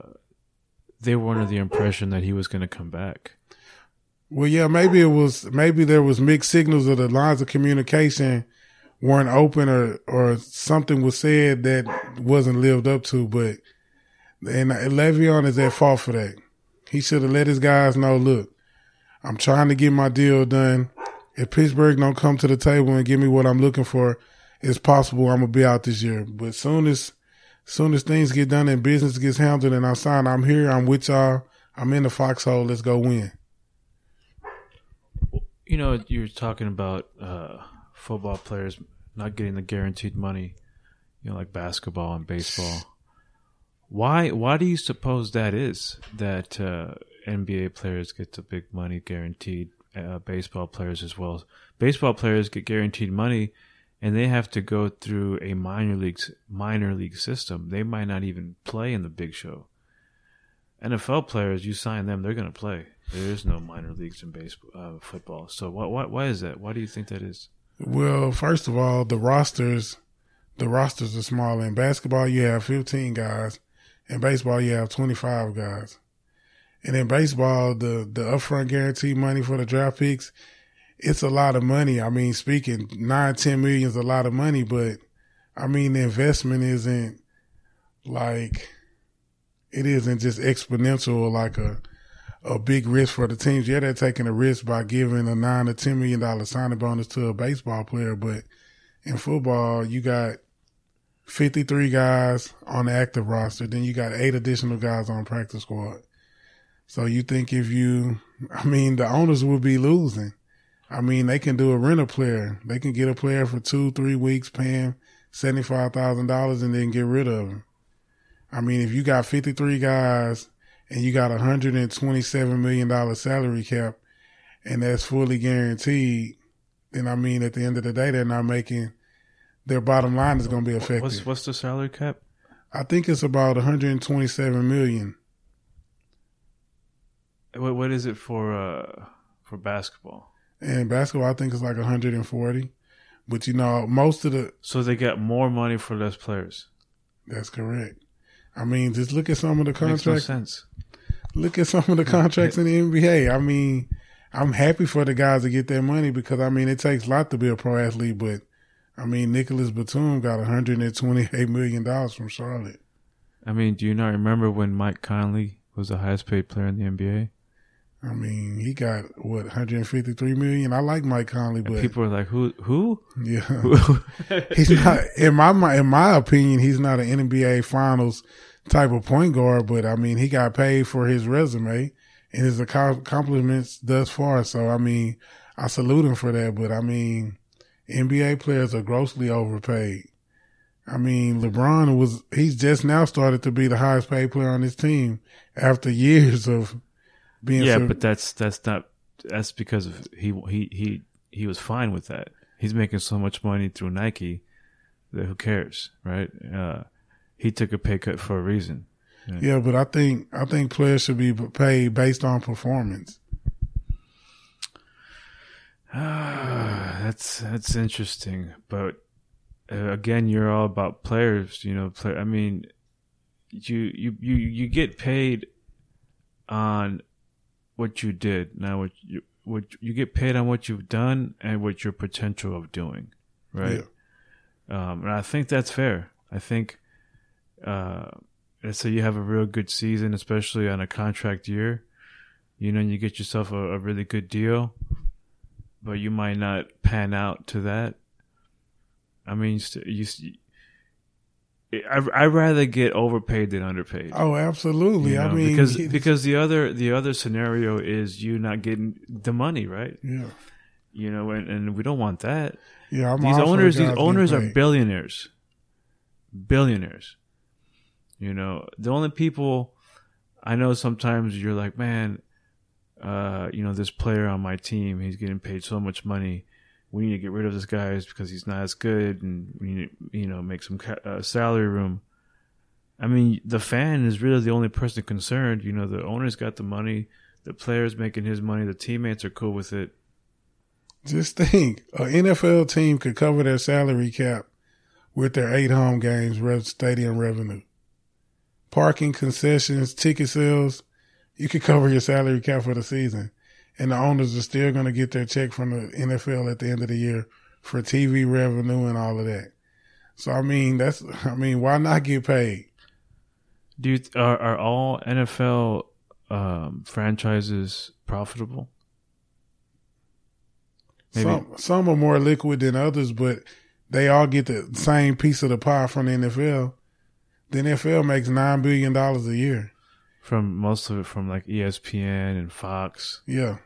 they were under the impression that he was going to come back? Well, yeah, maybe it was. Maybe there was mixed signals of the lines of communication weren't open, or or something was said that wasn't lived up to. But and Le'Veon is at fault for that. He should have let his guys know. Look, I'm trying to get my deal done. If Pittsburgh don't come to the table and give me what I'm looking for, it's possible I'm gonna be out this year. But soon as soon as things get done and business gets handled and I sign, I'm here. I'm with y'all. I'm in the foxhole. Let's go win. You know, you're talking about uh, football players not getting the guaranteed money. You know, like basketball and baseball. Why? Why do you suppose that is? That uh, NBA players get the big money guaranteed. Uh, baseball players as well. Baseball players get guaranteed money and they have to go through a minor leagues minor league system. They might not even play in the big show. NFL players, you sign them, they're going to play. There is no minor leagues in baseball, uh, football. So why, why, why is that? Why do you think that is? Well, first of all, the rosters, the rosters are small. In basketball, you have 15 guys. In baseball, you have 25 guys. And in baseball, the, the upfront guarantee money for the draft picks it's a lot of money. I mean, speaking nine, ten million is a lot of money, but I mean, the investment isn't like, it isn't just exponential like a, a big risk for the teams. Yeah, they're taking a risk by giving a nine or ten million dollar signing bonus to a baseball player, but in football, you got 53 guys on the active roster. Then you got eight additional guys on practice squad. So you think if you, I mean, the owners will be losing. I mean, they can do a rent a player. They can get a player for two, three weeks, paying seventy five thousand dollars, and then get rid of him. I mean, if you got fifty three guys and you got a hundred and twenty seven million dollar salary cap, and that's fully guaranteed, then I mean, at the end of the day, they're not making their bottom line is going to be affected. What's what's the salary cap? I think it's about one hundred and twenty seven million. What what is it for uh for basketball? And basketball, I think it's like 140. But you know, most of the So they got more money for less players. that's correct. I mean, just look at some of the Makes no contracts. sense. look at some of the contracts in the NBA. I mean, I'm happy for the guys to get their money because I mean it takes a lot to be a pro athlete, but I mean Nicholas Batum got 128 million dollars from Charlotte. I mean, do you not remember when Mike Conley was the highest paid player in the NBA? I mean, he got what 153 million. I like Mike Conley, And but people are like, "Who? Who?" yeah, he's not in my in my opinion, he's not an NBA Finals type of point guard. But I mean, he got paid for his resume and his accomplishments thus far. So I mean, I salute him for that. But I mean, NBA players are grossly overpaid. I mean, LeBron was he's just now started to be the highest paid player on his team after years of being yeah, but that's that's not that's because of he he he he was fine with that. He's making so much money through Nike that who cares, right? Uh, he took a pay cut for a reason. Yeah, but I think I think players should be paid based on performance. Ah, that's that's interesting, but uh, again, you're all about players. You know, play. I mean, you you you you get paid on what you did. Now, what you what you get paid on what you've done and what your potential of doing, right? Um, and I think that's fair. I think, uh, let's say you have a real good season, especially on a contract year, you know, and you get yourself a, a really good deal, but you might not pan out to that. I mean, you, st- you I I rather get overpaid than underpaid. Oh, absolutely. you I mean, because because the other the other scenario is you not getting the money, right? yeah, You know, and, and we don't want that yeah. I'm these all for the owners these owners are billionaires billionaires you know the only people i know sometimes you're like man uh you know this player on my team he's getting paid so much money we need to get rid of this guy because he's not as good and we need to you know make some uh, salary room. I mean the fan is really the only person concerned. You know the owner's got the money the player's making his money the teammates are cool with it. Just think, an NFL team could cover their salary cap with their eight home games stadium revenue, parking, concessions, ticket sales. You could cover your salary cap for the season, and the owners are still going to get their check from the NFL at the end of the year for TV revenue and all of that. So I mean, that's I mean, why not get paid? Do you, are are all NFL um, franchises profitable? Maybe. Some some are more liquid than others, but they all get the same piece of the pie from the NFL. The NFL makes nine billion dollars a year. From most of it from like ESPN and Fox. Yeah,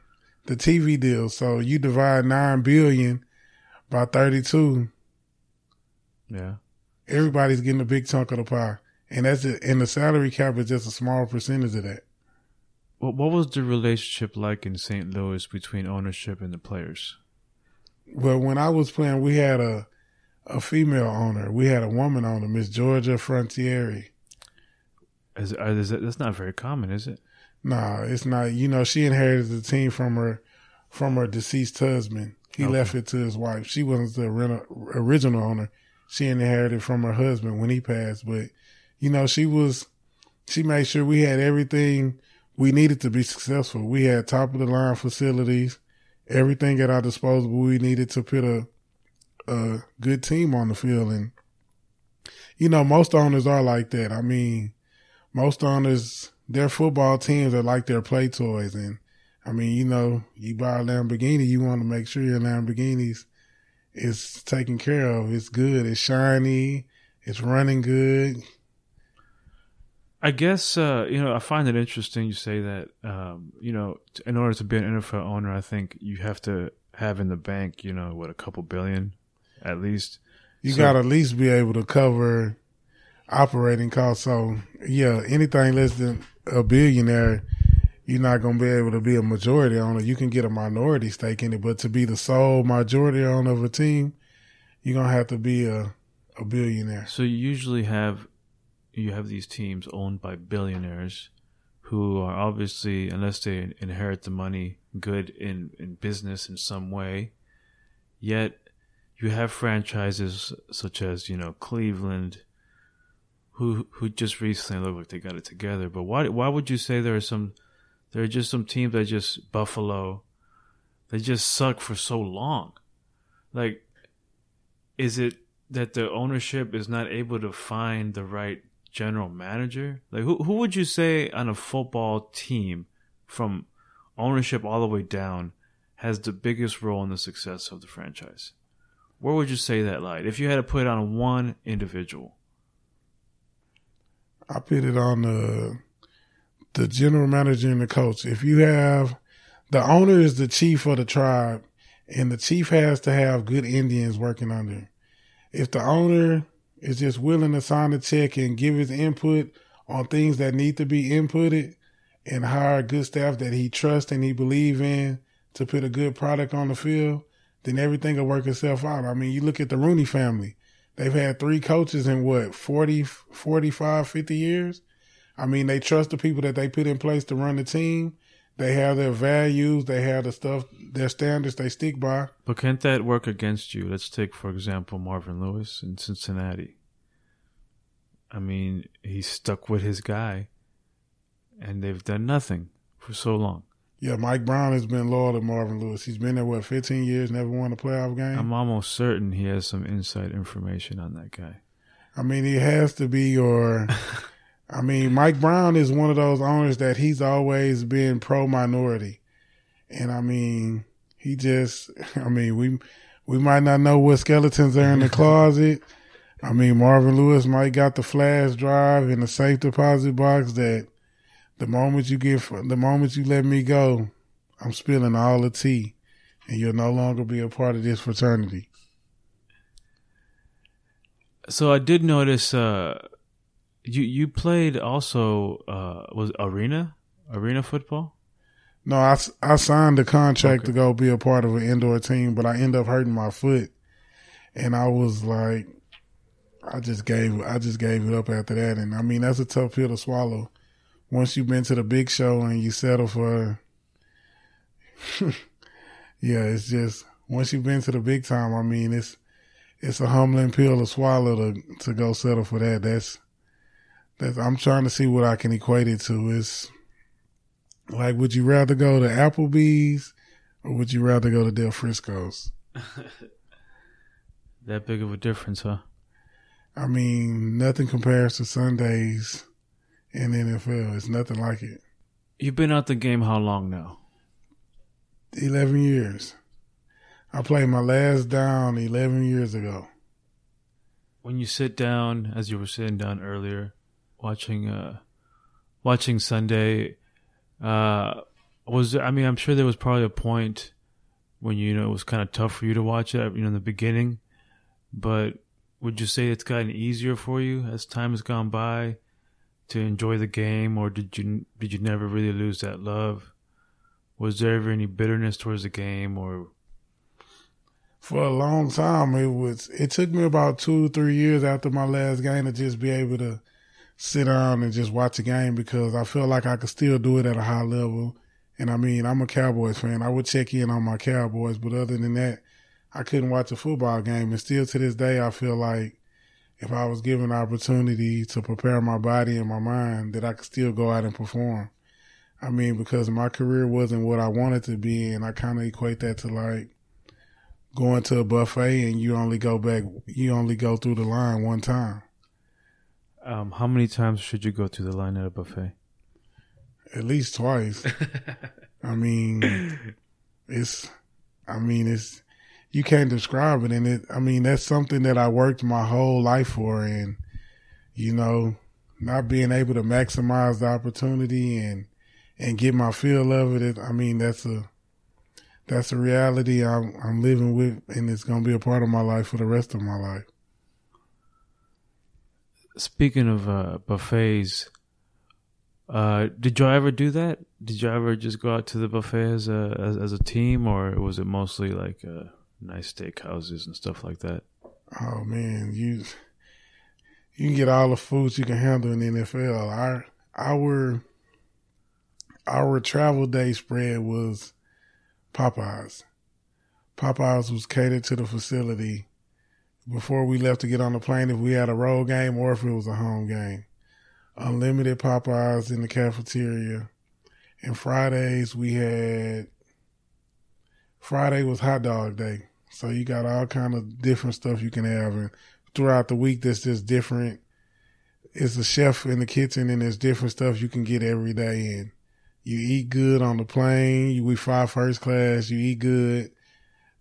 the TV deal. So you divide nine billion by thirty-two. Yeah. Everybody's getting a big chunk of the pie, and that's it. And the salary cap is just a small percentage of that. What what was the relationship like in St. Louis between ownership and the players? Well, when I was playing, we had a a female owner. We had a woman owner, Miss Georgia Frontiere. Is, uh, is that, that's not very common, is it? Nah, it's not. You know, she inherited the team from her from her deceased husband. He Okay. left it to his wife. She wasn't the original owner. She inherited from her husband when he passed. But you know, she was. She made sure we had everything we needed to be successful. We had top of the line facilities, everything at our disposal we needed to put a a good team on the field. And you know, most owners are like that. I mean, most owners, their football teams are like their play toys. And I mean, you know, you buy a Lamborghini, you want to make sure your Lamborghini's is taken care of. It's good. It's shiny. It's running good. I guess uh, you know I find it interesting you say that. Um, you know, in order to be an NFL owner, I think you have to have in the bank, you know, what a couple billion, at least. You So- got to at least be able to cover operating costs. So yeah, anything less than a billionaire, you're not going to be able to be a majority owner. You can get a minority stake in it, but to be the sole majority owner of a team, you're going to have to be a, a billionaire. So you usually have you have these teams owned by billionaires who are obviously, unless they inherit the money, good in, in business in some way. Yet you have franchises such as, you know, Cleveland, who who just recently look like they got it together. But why why would you say there are some there are just some teams that just Buffalo, they just suck for so long? Like, is it that the ownership is not able to find the right general manager? Like who who would you say on a football team from ownership all the way down has the biggest role in the success of the franchise? Where would you say that lied? If you had to put it on one individual. I put it on the the general manager and the coach. If you have the owner is the chief of the tribe and the chief has to have good Indians working under. If the owner is just willing to sign a check and give his input on things that need to be inputted and hire good staff that he trusts and he believe in to put a good product on the field, then everything will work itself out. I mean, you look at the Rooney family. They've had three coaches in what, 40, 45, 50 years? I mean, they trust the people that they put in place to run the team. They have their values. They have the stuff, their standards they stick by. But can't that work against you? Let's take, for example, Marvin Lewis in Cincinnati. I mean, he's stuck with his guy, and they've done nothing for so long. Yeah, Mike Brown has been loyal to Marvin Lewis. He's been there, what, 15 years, never won a playoff game? I'm almost certain he has some inside information on that guy. I mean, he has to be, or I mean, Mike Brown is one of those owners that he's always been pro minority. And I mean, he just, I mean, we, we might not know what skeletons are in the closet. I mean, Marvin Lewis might got the flash drive in the safe deposit box that the moment you get, the moment you let me go, I'm spilling all the tea and you'll no longer be a part of this fraternity. So I did notice, uh, you you played also uh, was arena arena football. No, I, I signed a contract okay. to go be a part of an indoor team, but I ended up hurting my foot, and I was like, I just gave I just gave it up after that. And I mean that's a tough pill to swallow. Once you've been to the big show and you settle for, yeah, it's just once you've been to the big time. I mean it's it's a humbling pill to swallow to to go settle for that. That's that's, I'm trying to see what I can equate it to. It's like, would you rather go to Applebee's or would you rather go to Del Frisco's? that big of a difference, huh? I mean, nothing compares to Sundays in NFL. It's nothing like it. You've been out the game how long now? 11 years. I played my last down 11 years ago. When you sit down, as you were sitting down earlier, watching uh watching Sunday uh was I mean I'm sure there was probably a point when you know it was kind of tough for you to watch it you know in the beginning but would you say it's gotten easier for you as time has gone by to enjoy the game or did you did you never really lose that love was there ever any bitterness towards the game or for a long time it was it took me about two three years after my last game to just be able to sit down and just watch a game because I feel like I could still do it at a high level. And I mean, I'm a Cowboys fan. I would check in on my Cowboys, but other than that, I couldn't watch a football game. And still to this day, I feel like if I was given the opportunity to prepare my body and my mind, that I could still go out and perform. I mean, because my career wasn't what I wanted to be, and I kind of equate that to like going to a buffet and you only go back, you only go through the line one time. Um, how many times should you go through the line at a buffet? At least twice. I mean, it's, I mean, it's, you can't describe it. And it, I mean, that's something that I worked my whole life for. And, you know, not being able to maximize the opportunity and, and get my feel of it. I mean, that's a, that's a reality I'm, I'm living with and it's going to be a part of my life for the rest of my life. Speaking of uh, buffets, uh, did you ever do that? Did you ever just go out to the buffet as a as, as a team, or was it mostly like uh, nice steakhouses and stuff like that? Oh man, you you can get all the foods you can handle in the NFL. Our our our travel day spread was Popeyes. Popeyes was catered to the facility before we left to get on the plane if we had a road game or if it was a home game. Unlimited Popeyes in the cafeteria. And Fridays we had Friday was hot dog day. So you got all kind of different stuff you can have and throughout the week that's just different. It's a chef in the kitchen and there's different stuff you can get every day and you eat good on the plane. You, we fly first class. You eat good.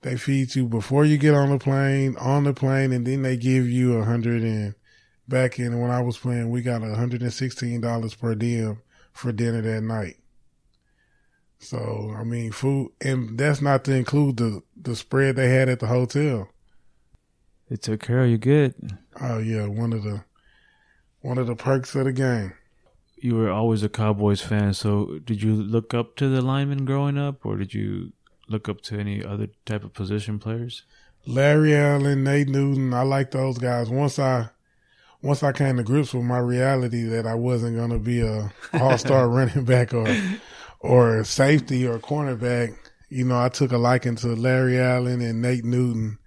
They feed you before you get on the plane, on the plane, and then they give you a hundred and back in when I was playing, we got a hundred and sixteen dollars per diem for dinner that night. So I mean, food, and that's not to include the the spread they had at the hotel. They took care of you good. Oh yeah, one of the one of the perks of the game. You were always a Cowboys fan, so did you look up to the linemen growing up, or did you look up to any other type of position players? Larry Allen, Nate Newton, I like those guys. Once I once I came to grips with my reality that I wasn't gonna be a all star running back or or safety or cornerback, you know, I took a liking to Larry Allen and Nate Newton.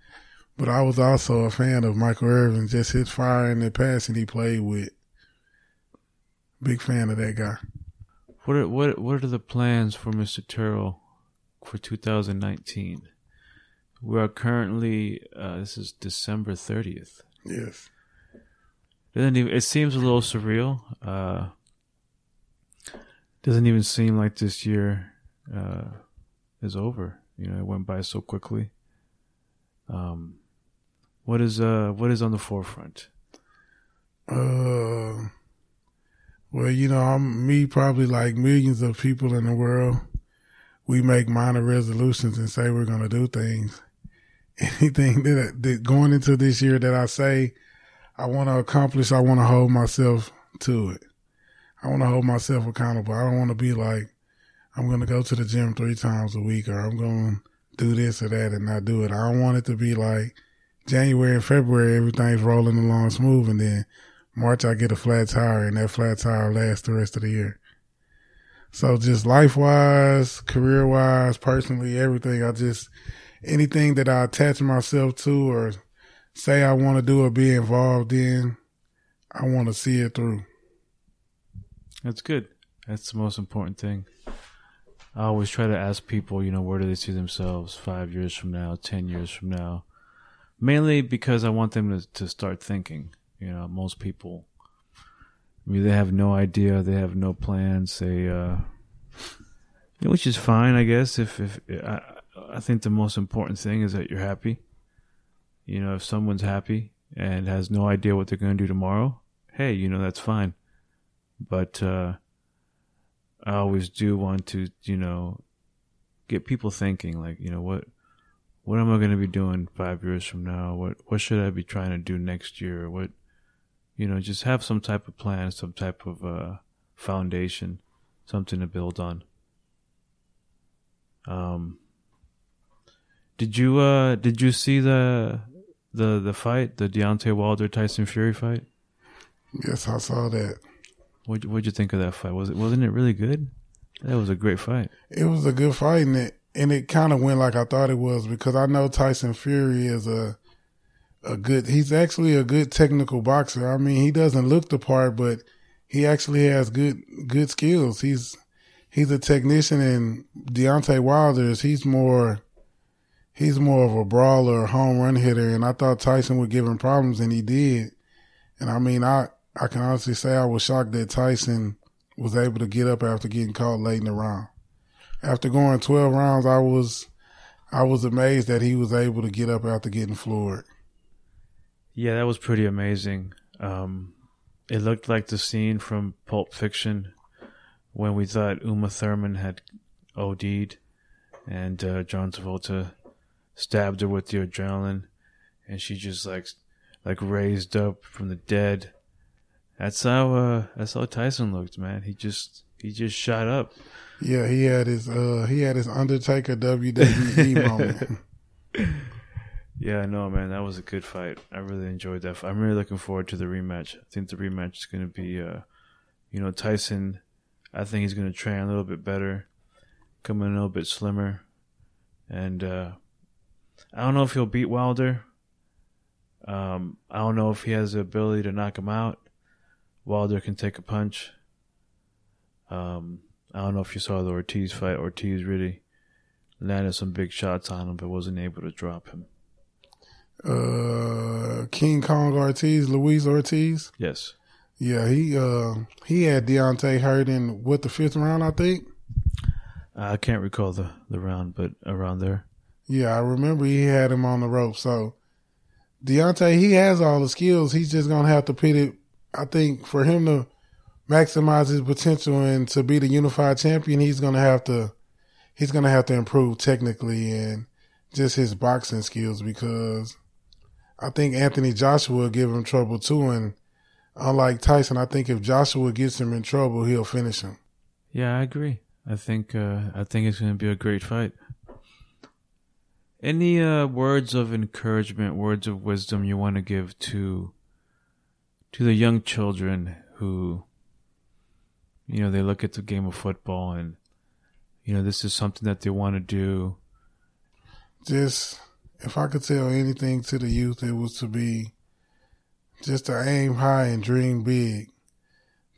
But I was also a fan of Michael Irvin, just his fire and the passing he played with. Big fan of that guy. What are, what what are the plans for Mr. Terrell for 2019? We are currently uh, this is December 30th. Yes. Doesn't even, it seems a little surreal. Uh, doesn't even seem like this year uh, is over. You know, it went by so quickly. Um, what is uh what is on the forefront? Uh, well, you know, I'm me probably like millions of people in the world. We make minor resolutions and say we're going to do things. Anything that, that going into this year that I say I want to accomplish, I want to hold myself to it. I want to hold myself accountable. I don't want to be like, I'm going to go to the gym three times a week or I'm going to do this or that and not do it. I don't want it to be like January and February, everything's rolling along smooth. And then March, I get a flat tire and that flat tire lasts the rest of the year. So just life wise, career wise, personally, everything, I just, anything that I attach myself to or say I want to do or be involved in, I want to see it through. That's good. That's the most important thing. I always try to ask people, you know, where do they see themselves five years from now, ten years from now? Mainly because I want them to, to start thinking. You know, most people, I mean, they have no idea, they have no plans. They, uh, which is fine, I guess. If if I, I think the most important thing is that you're happy. You know, if someone's happy and has no idea what they're going to do tomorrow, hey, you know, that's fine but uh, I always do want to, you know, get people thinking like, you know, what what am I going to be doing 5 years from now? What what should I be trying to do next year? What you know, just have some type of plan, some type of uh, foundation, something to build on. Um did you uh did you see the the the fight, the Deontay Wilder Tyson Fury fight? Yes, I saw that. What what'd you think of that fight? Was it wasn't it really good? That was a great fight. It was a good fight, and it and it kind of went like I thought it was because I know Tyson Fury is a a good. He's actually a good technical boxer. I mean, he doesn't look the part, but he actually has good good skills. He's he's a technician, and Deontay Wilder is he's more he's more of a brawler, home run hitter, and I thought Tyson would give him problems, and he did. And I mean, I I can honestly say I was shocked that Tyson was able to get up after getting caught late in the round. After going 12 rounds, I was I was amazed that he was able to get up after getting floored. Yeah, that was pretty amazing. Um, it looked like the scene from Pulp Fiction when we thought Uma Thurman had OD'd and uh, John Travolta stabbed her with the adrenaline and she just like like raised up from the dead that's how uh, that's how Tyson looked, man. He just he just shot up. Yeah, he had his uh he had his Undertaker WWE moment. Yeah, no, man, that was a good fight. I really enjoyed that. I'm really looking forward to the rematch. I think the rematch is going to be, uh, you know, Tyson. I think he's going to train a little bit better, come in a little bit slimmer, and uh, I don't know if he'll beat Wilder. Um, I don't know if he has the ability to knock him out. Wilder can take a punch. Um, I don't know if you saw the Ortiz fight. Ortiz really landed some big shots on him, but wasn't able to drop him. Uh, King Kong Ortiz, Luis Ortiz. Yes. Yeah, he uh he had Deontay hurt in what the fifth round, I think. I can't recall the the round, but around there. Yeah, I remember he had him on the rope. So Deontay, he has all the skills. He's just gonna have to put it. I think for him to maximize his potential and to be the unified champion, he's gonna have to he's gonna have to improve technically and just his boxing skills because I think Anthony Joshua will give him trouble too. And unlike Tyson, I think if Joshua gets him in trouble, he'll finish him. Yeah, I agree. I think uh, I think it's to be a great fight. Any uh, words of encouragement, words of wisdom you want to give to to the young children who, you know, they look at the game of football and, you know, this is something that they want to do. Just if I could tell anything to the youth, it was to be just to aim high and dream big.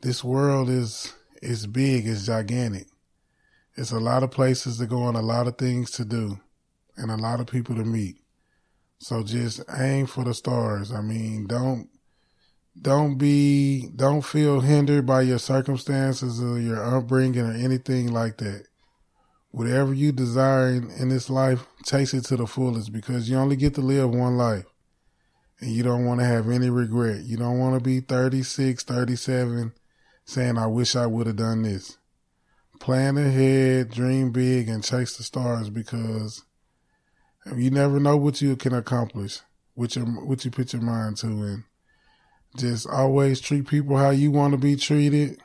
This world is is big, it's gigantic. It's a lot of places to go and a lot of things to do and a lot of people to meet. So just aim for the stars. I mean, don't don't be don't feel hindered by your circumstances or your upbringing or anything like that. Whatever you desire in, this life, chase it to the fullest because you only get to live one life. And you don't want to have any regret. You don't want to be 36, 37 saying, I wish I would have done this. Plan ahead, dream big, and chase the stars because you never know what you can accomplish, what you what you put your mind to, and just always treat people how you want to be treated,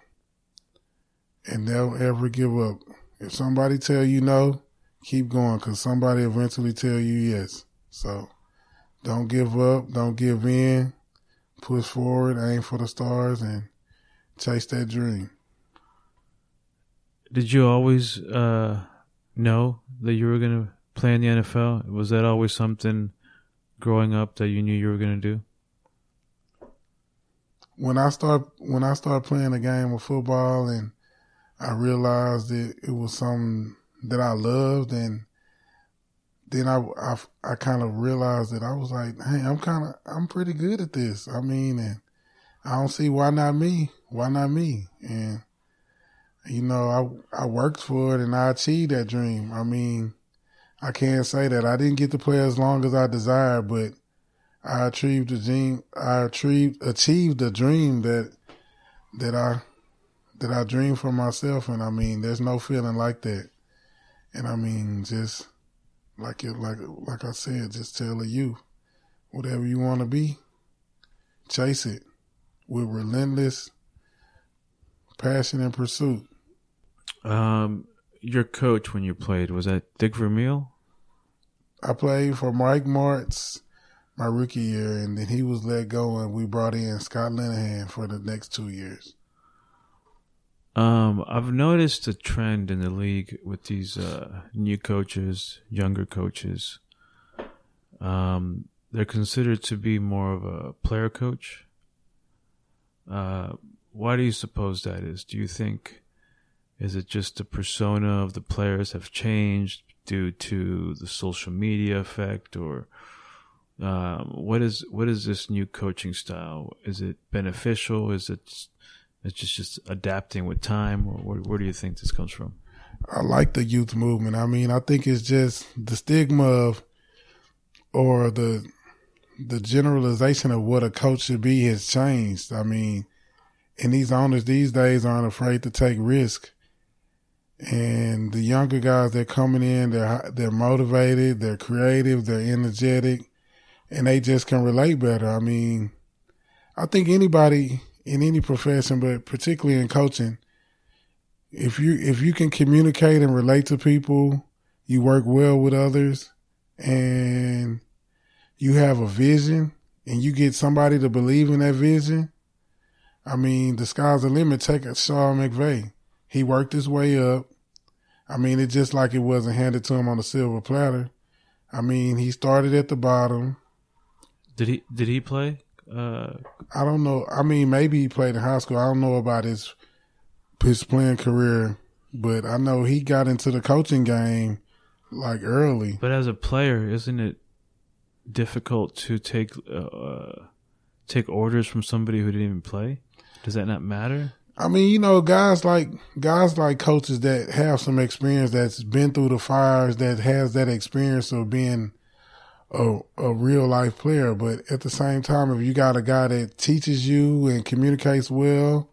and they'll ever give up. If somebody tell you no, keep going, because somebody eventually tell you yes. So don't give up, don't give in, push forward, aim for the stars, and chase that dream. Did you always uh, know that you were going to play in the NFL? Was that always something growing up that you knew you were going to do? When I start when I started playing a game of football and I realized that it was something that I loved and then I, I, I kind of realized that I was like, hey, I'm kind of, I'm pretty good at this. I mean, and I don't see why not me? Why not me? And, you know, I, I worked for it and I achieved that dream. I mean, I can't say that I didn't get to play as long as I desired, but I achieved the dream. I achieved achieved the dream that that I that I dreamed for myself, and I mean, there's no feeling like that. And I mean, just like it, like like I said, just tell youth, whatever you want to be, chase it with relentless passion and pursuit. Um, your coach when you played was that Dick Vermeil? I played for Mike Martz my rookie year, and then he was let go, and we brought in Scott Linehan for the next two years. Um, I've noticed a trend in the league with these uh, new coaches, younger coaches. Um, they're considered to be more of a player coach. Uh, why do you suppose that is? Do you think is it just the persona of the players have changed due to the social media effect, or um, what is what is this new coaching style? Is it beneficial? Is it it's just just adapting with time, or where, where do you think this comes from? I like the youth movement. I mean, I think it's just the stigma of, or the, the generalization of what a coach should be has changed. I mean, and these owners these days aren't afraid to take risk. And the younger guys, they're coming in, they're, they're motivated, they're creative, they're energetic, and they just can relate better. I mean, I think anybody in any profession, but particularly in coaching, if you if you can communicate and relate to people, you work well with others, and you have a vision, and you get somebody to believe in that vision. I mean, the sky's the limit. Take a Sean McVay. He worked his way up. I mean, it's just like it wasn't handed to him on a silver platter. I mean, he started at the bottom. Did he did he play? Uh, I don't know. I mean, maybe he played in high school. I don't know about his his playing career, but I know he got into the coaching game like early. but as a player, isn't it difficult to take uh, take orders from somebody who didn't even play? Does that not matter? I mean, you know, guys like guys like coaches that have some experience that's been through the fires, that has that experience of being a, a real life player. But at the same time, if you got a guy that teaches you and communicates well,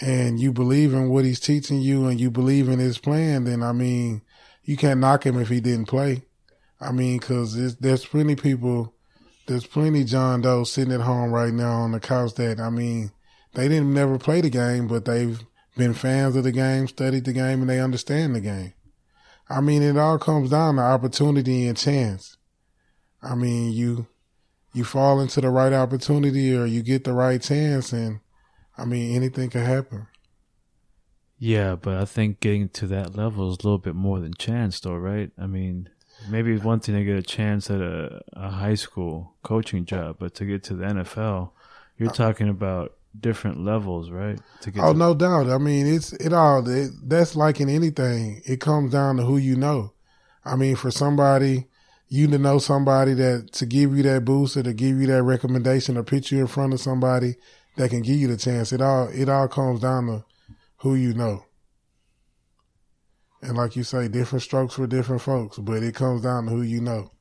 and you believe in what he's teaching you, and you believe in his plan, then I mean, you can't knock him if he didn't play. I mean, because there's plenty people, there's plenty John Doe sitting at home right now on the couch that I mean they didn't never play the game, but they've been fans of the game, studied the game, and they understand the game. I mean, it all comes down to opportunity and chance. I mean, you you fall into the right opportunity or you get the right chance, and I mean, anything can happen. Yeah, but I think getting to that level is a little bit more than chance, though, right? I mean, maybe it's one thing to get a chance at a, a high school coaching job, but to get to the NFL, you're uh, talking about different levels, right? To get Oh, to, no doubt. I mean, it's it all. It, that's like in anything. It comes down to who you know. I mean, for somebody, you to know somebody that to give you that boost or to give you that recommendation or put you in front of somebody that can give you the chance. It all it all comes down to who you know. And like you say, different strokes for different folks, but it comes down to who you know.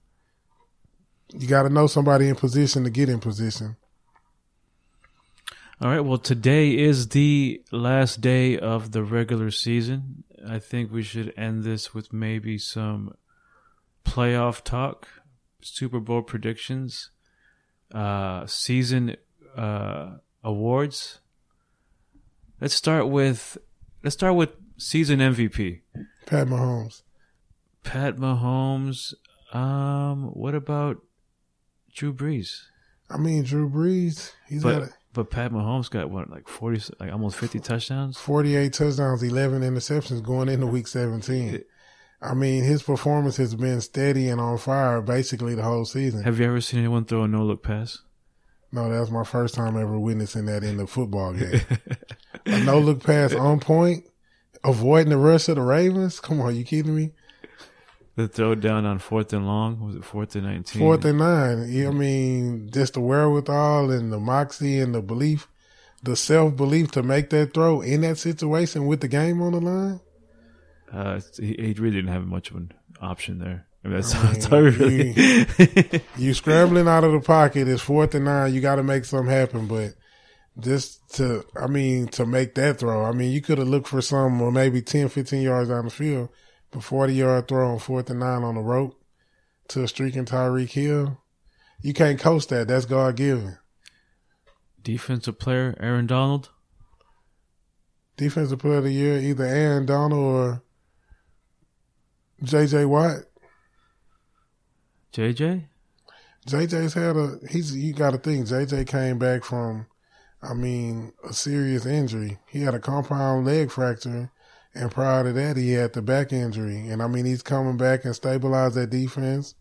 You got to know somebody in position to get in position. All right. Well, today is the last day of the regular season. I think we should end this with maybe some playoff talk, Super Bowl predictions, uh, season uh, awards. Let's start with let's start with season MVP. Pat Mahomes. Pat Mahomes. Um, what about Drew Brees? I mean, Drew Brees. He's But got but Pat Mahomes got what like forty, like almost fifty touchdowns. 48 touchdowns, 11 interceptions going into week 17. I mean, his performance has been steady and on fire basically the whole season. Have you ever seen anyone throw a no look pass? No, that was my first time ever witnessing that in the football game. a no look pass on point, avoiding the rush of the Ravens. Come on, you kidding me? The throw down on fourth and long was it fourth and nineteen? Fourth and nine. Yeah, I mean, just the wherewithal and the moxie and the belief, the self belief to make that throw in that situation with the game on the line. Uh, he, he really didn't have much of an option there. I mean, that's, I mean, that's all he really. You scrambling out of the pocket. It's fourth and nine. You got to make something happen. But just to, I mean, to make that throw, I mean, you could have looked for some or maybe 10, 15 yards down the field, but 40 yard throw on fourth and nine on the rope to a streaking Tyreek Hill. You can't coach that. That's God given. Defensive player Aaron Donald. Defensive player of the year, either Aaron Donald or JJ Watt. JJ. JJ's had a he's you got to think JJ came back from I mean a serious injury. He had a compound leg fracture and prior to that he had the back injury and I mean he's coming back and stabilized that defense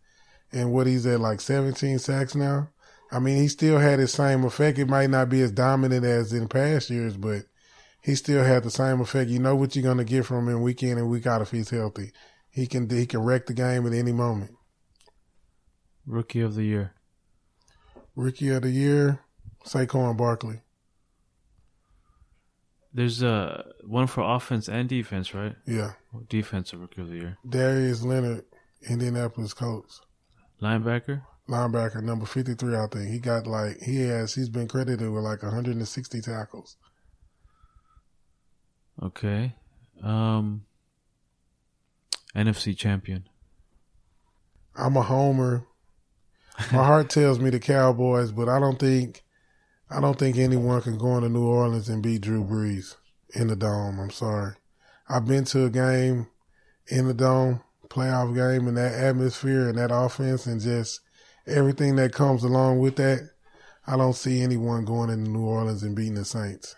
and what he's at like 17 sacks now. I mean he still had his same effect. It might not be as dominant as in past years but he still had the same effect. You know what you're going to get from him week in and week out if he's healthy. He can he can wreck the game at any moment. Rookie of the year. Rookie of the year, Saquon Barkley. There's uh one for offense and defense, right? Yeah. Defensive rookie of the year. Darius Leonard, Indianapolis Colts. Linebacker. Linebacker number 53, I think. He got like, he has, he's been credited with like 160 tackles. Okay. Um. NFC champion. I'm a homer. My heart tells me the Cowboys, but I don't think, I don't think anyone can go into New Orleans and beat Drew Brees in the dome. I'm sorry. I've been to a game in the dome, playoff game, and that atmosphere and that offense and just everything that comes along with that. I don't see anyone going into New Orleans and beating the Saints.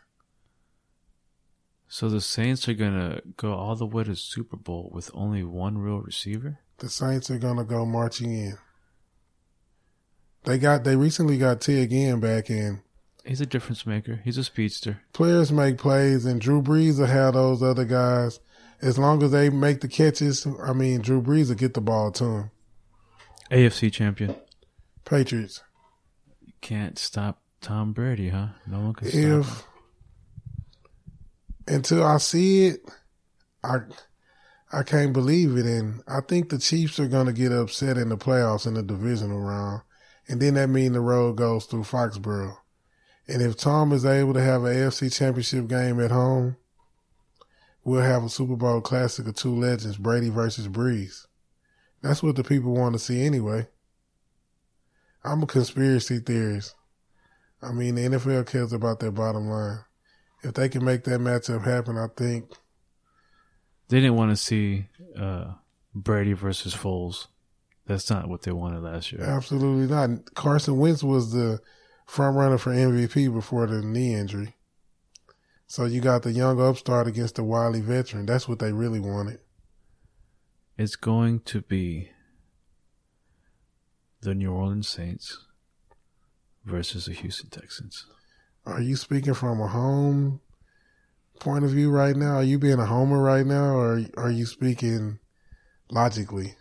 So the Saints are gonna go all the way to Super Bowl with only one real receiver. The Saints are gonna go marching in. They got they recently got Ted Ginn back in. He's a difference maker. He's a speedster. Players make plays, and Drew Brees will have those other guys. As long as they make the catches, I mean, Drew Brees will get the ball to him. AFC champion. Patriots. You can't stop Tom Brady, huh? No one can stop If him. Until I see it, I I can't believe it, and I think the Chiefs are gonna get upset in the playoffs in the divisional round, and then that means the road goes through Foxborough. And if Tom is able to have an AFC Championship game at home, we'll have a Super Bowl classic of two legends, Brady versus Brees. That's what the people want to see anyway. I'm a conspiracy theorist. I mean, the NFL cares about their bottom line. If they can make that matchup happen, I think They didn't want to see uh, Brady versus Foles. That's not what they wanted last year. absolutely not. Carson Wentz was the front runner for MVP before the knee injury. So you got the young upstart against the wily veteran. That's what they really wanted. It's going to be the New Orleans Saints versus the Houston Texans. Are you speaking from a home point of view right now? Are you being a homer right now, or are you speaking logically?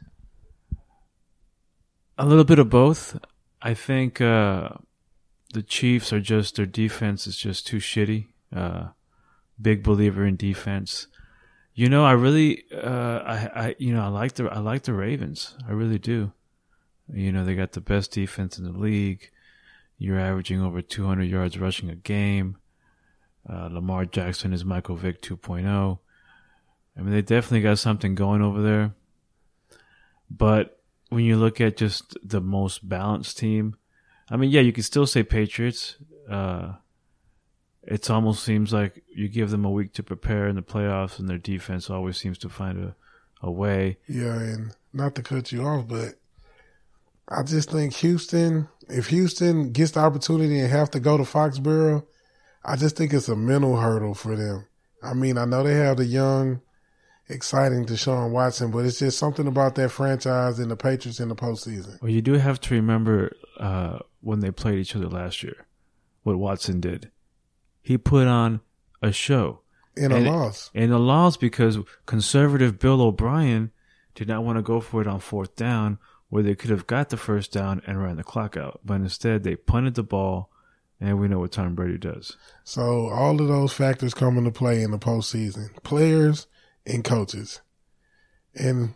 A little bit of both. I think uh, the Chiefs are just their defense is just too shitty. Uh, big believer in defense. You know, I really, uh, I, I, you know, I like the, I like the Ravens. I really do. You know, they got the best defense in the league. You're averaging over 200 yards rushing a game. Uh, Lamar Jackson is Michael Vick 2.0. I mean, they definitely got something going over there. But when you look at just the most balanced team, I mean, yeah, you can still say Patriots. Uh, it almost seems like you give them a week to prepare in the playoffs, and their defense always seems to find a, a way. Yeah, and not to cut you off, but I just think Houston, if Houston gets the opportunity and have to go to Foxborough, I just think it's a mental hurdle for them. I mean, I know they have the young, exciting Deshaun Watson, but it's just something about that franchise and the Patriots in the postseason. Well, you do have to remember uh, when they played each other last year, what Watson did. He put on a show. In a And- loss. In a loss because conservative Bill O'Brien did not want to go for it on fourth down where they could have got the first down and ran the clock out. But instead they punted the ball and we know what Tom Brady does. So all of those factors come into play in the postseason. Players and coaches. And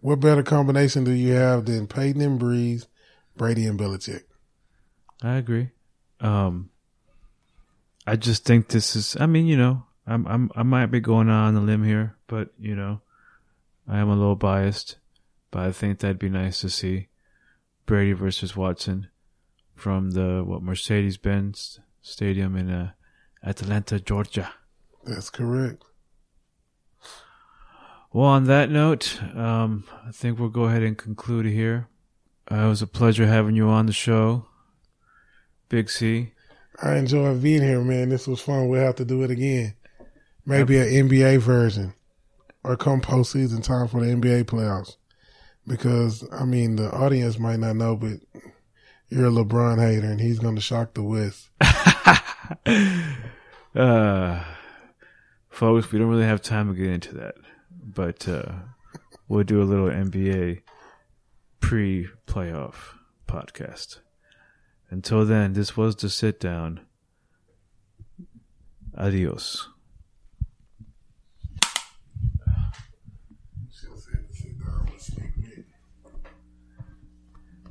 what better combination do you have than Payton and Brees, Brady and Belichick? I agree. Um I just think this is I mean, you know, I'm I'm I might be going on a limb here, but you know, I am a little biased, but I think that'd be nice to see Brady versus Watson from the what Mercedes Benz Stadium in uh, Atlanta, Georgia. That's correct. Well, on that note, um, I think we'll go ahead and conclude here. Uh, it was a pleasure having you on the show, Big C. I enjoyed being here, man. This was fun. We'll have to do it again. Maybe an NBA version or come postseason time for the NBA playoffs. Because, I mean, the audience might not know, but you're a LeBron hater and he's going to shock the West. uh, folks, we don't really have time to get into that, but uh, we'll do a little NBA pre-playoff podcast. Until then, this was the sit down. Adios.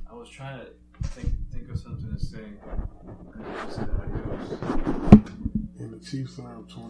I was trying to think think of something to say. And the Chiefs are up 20.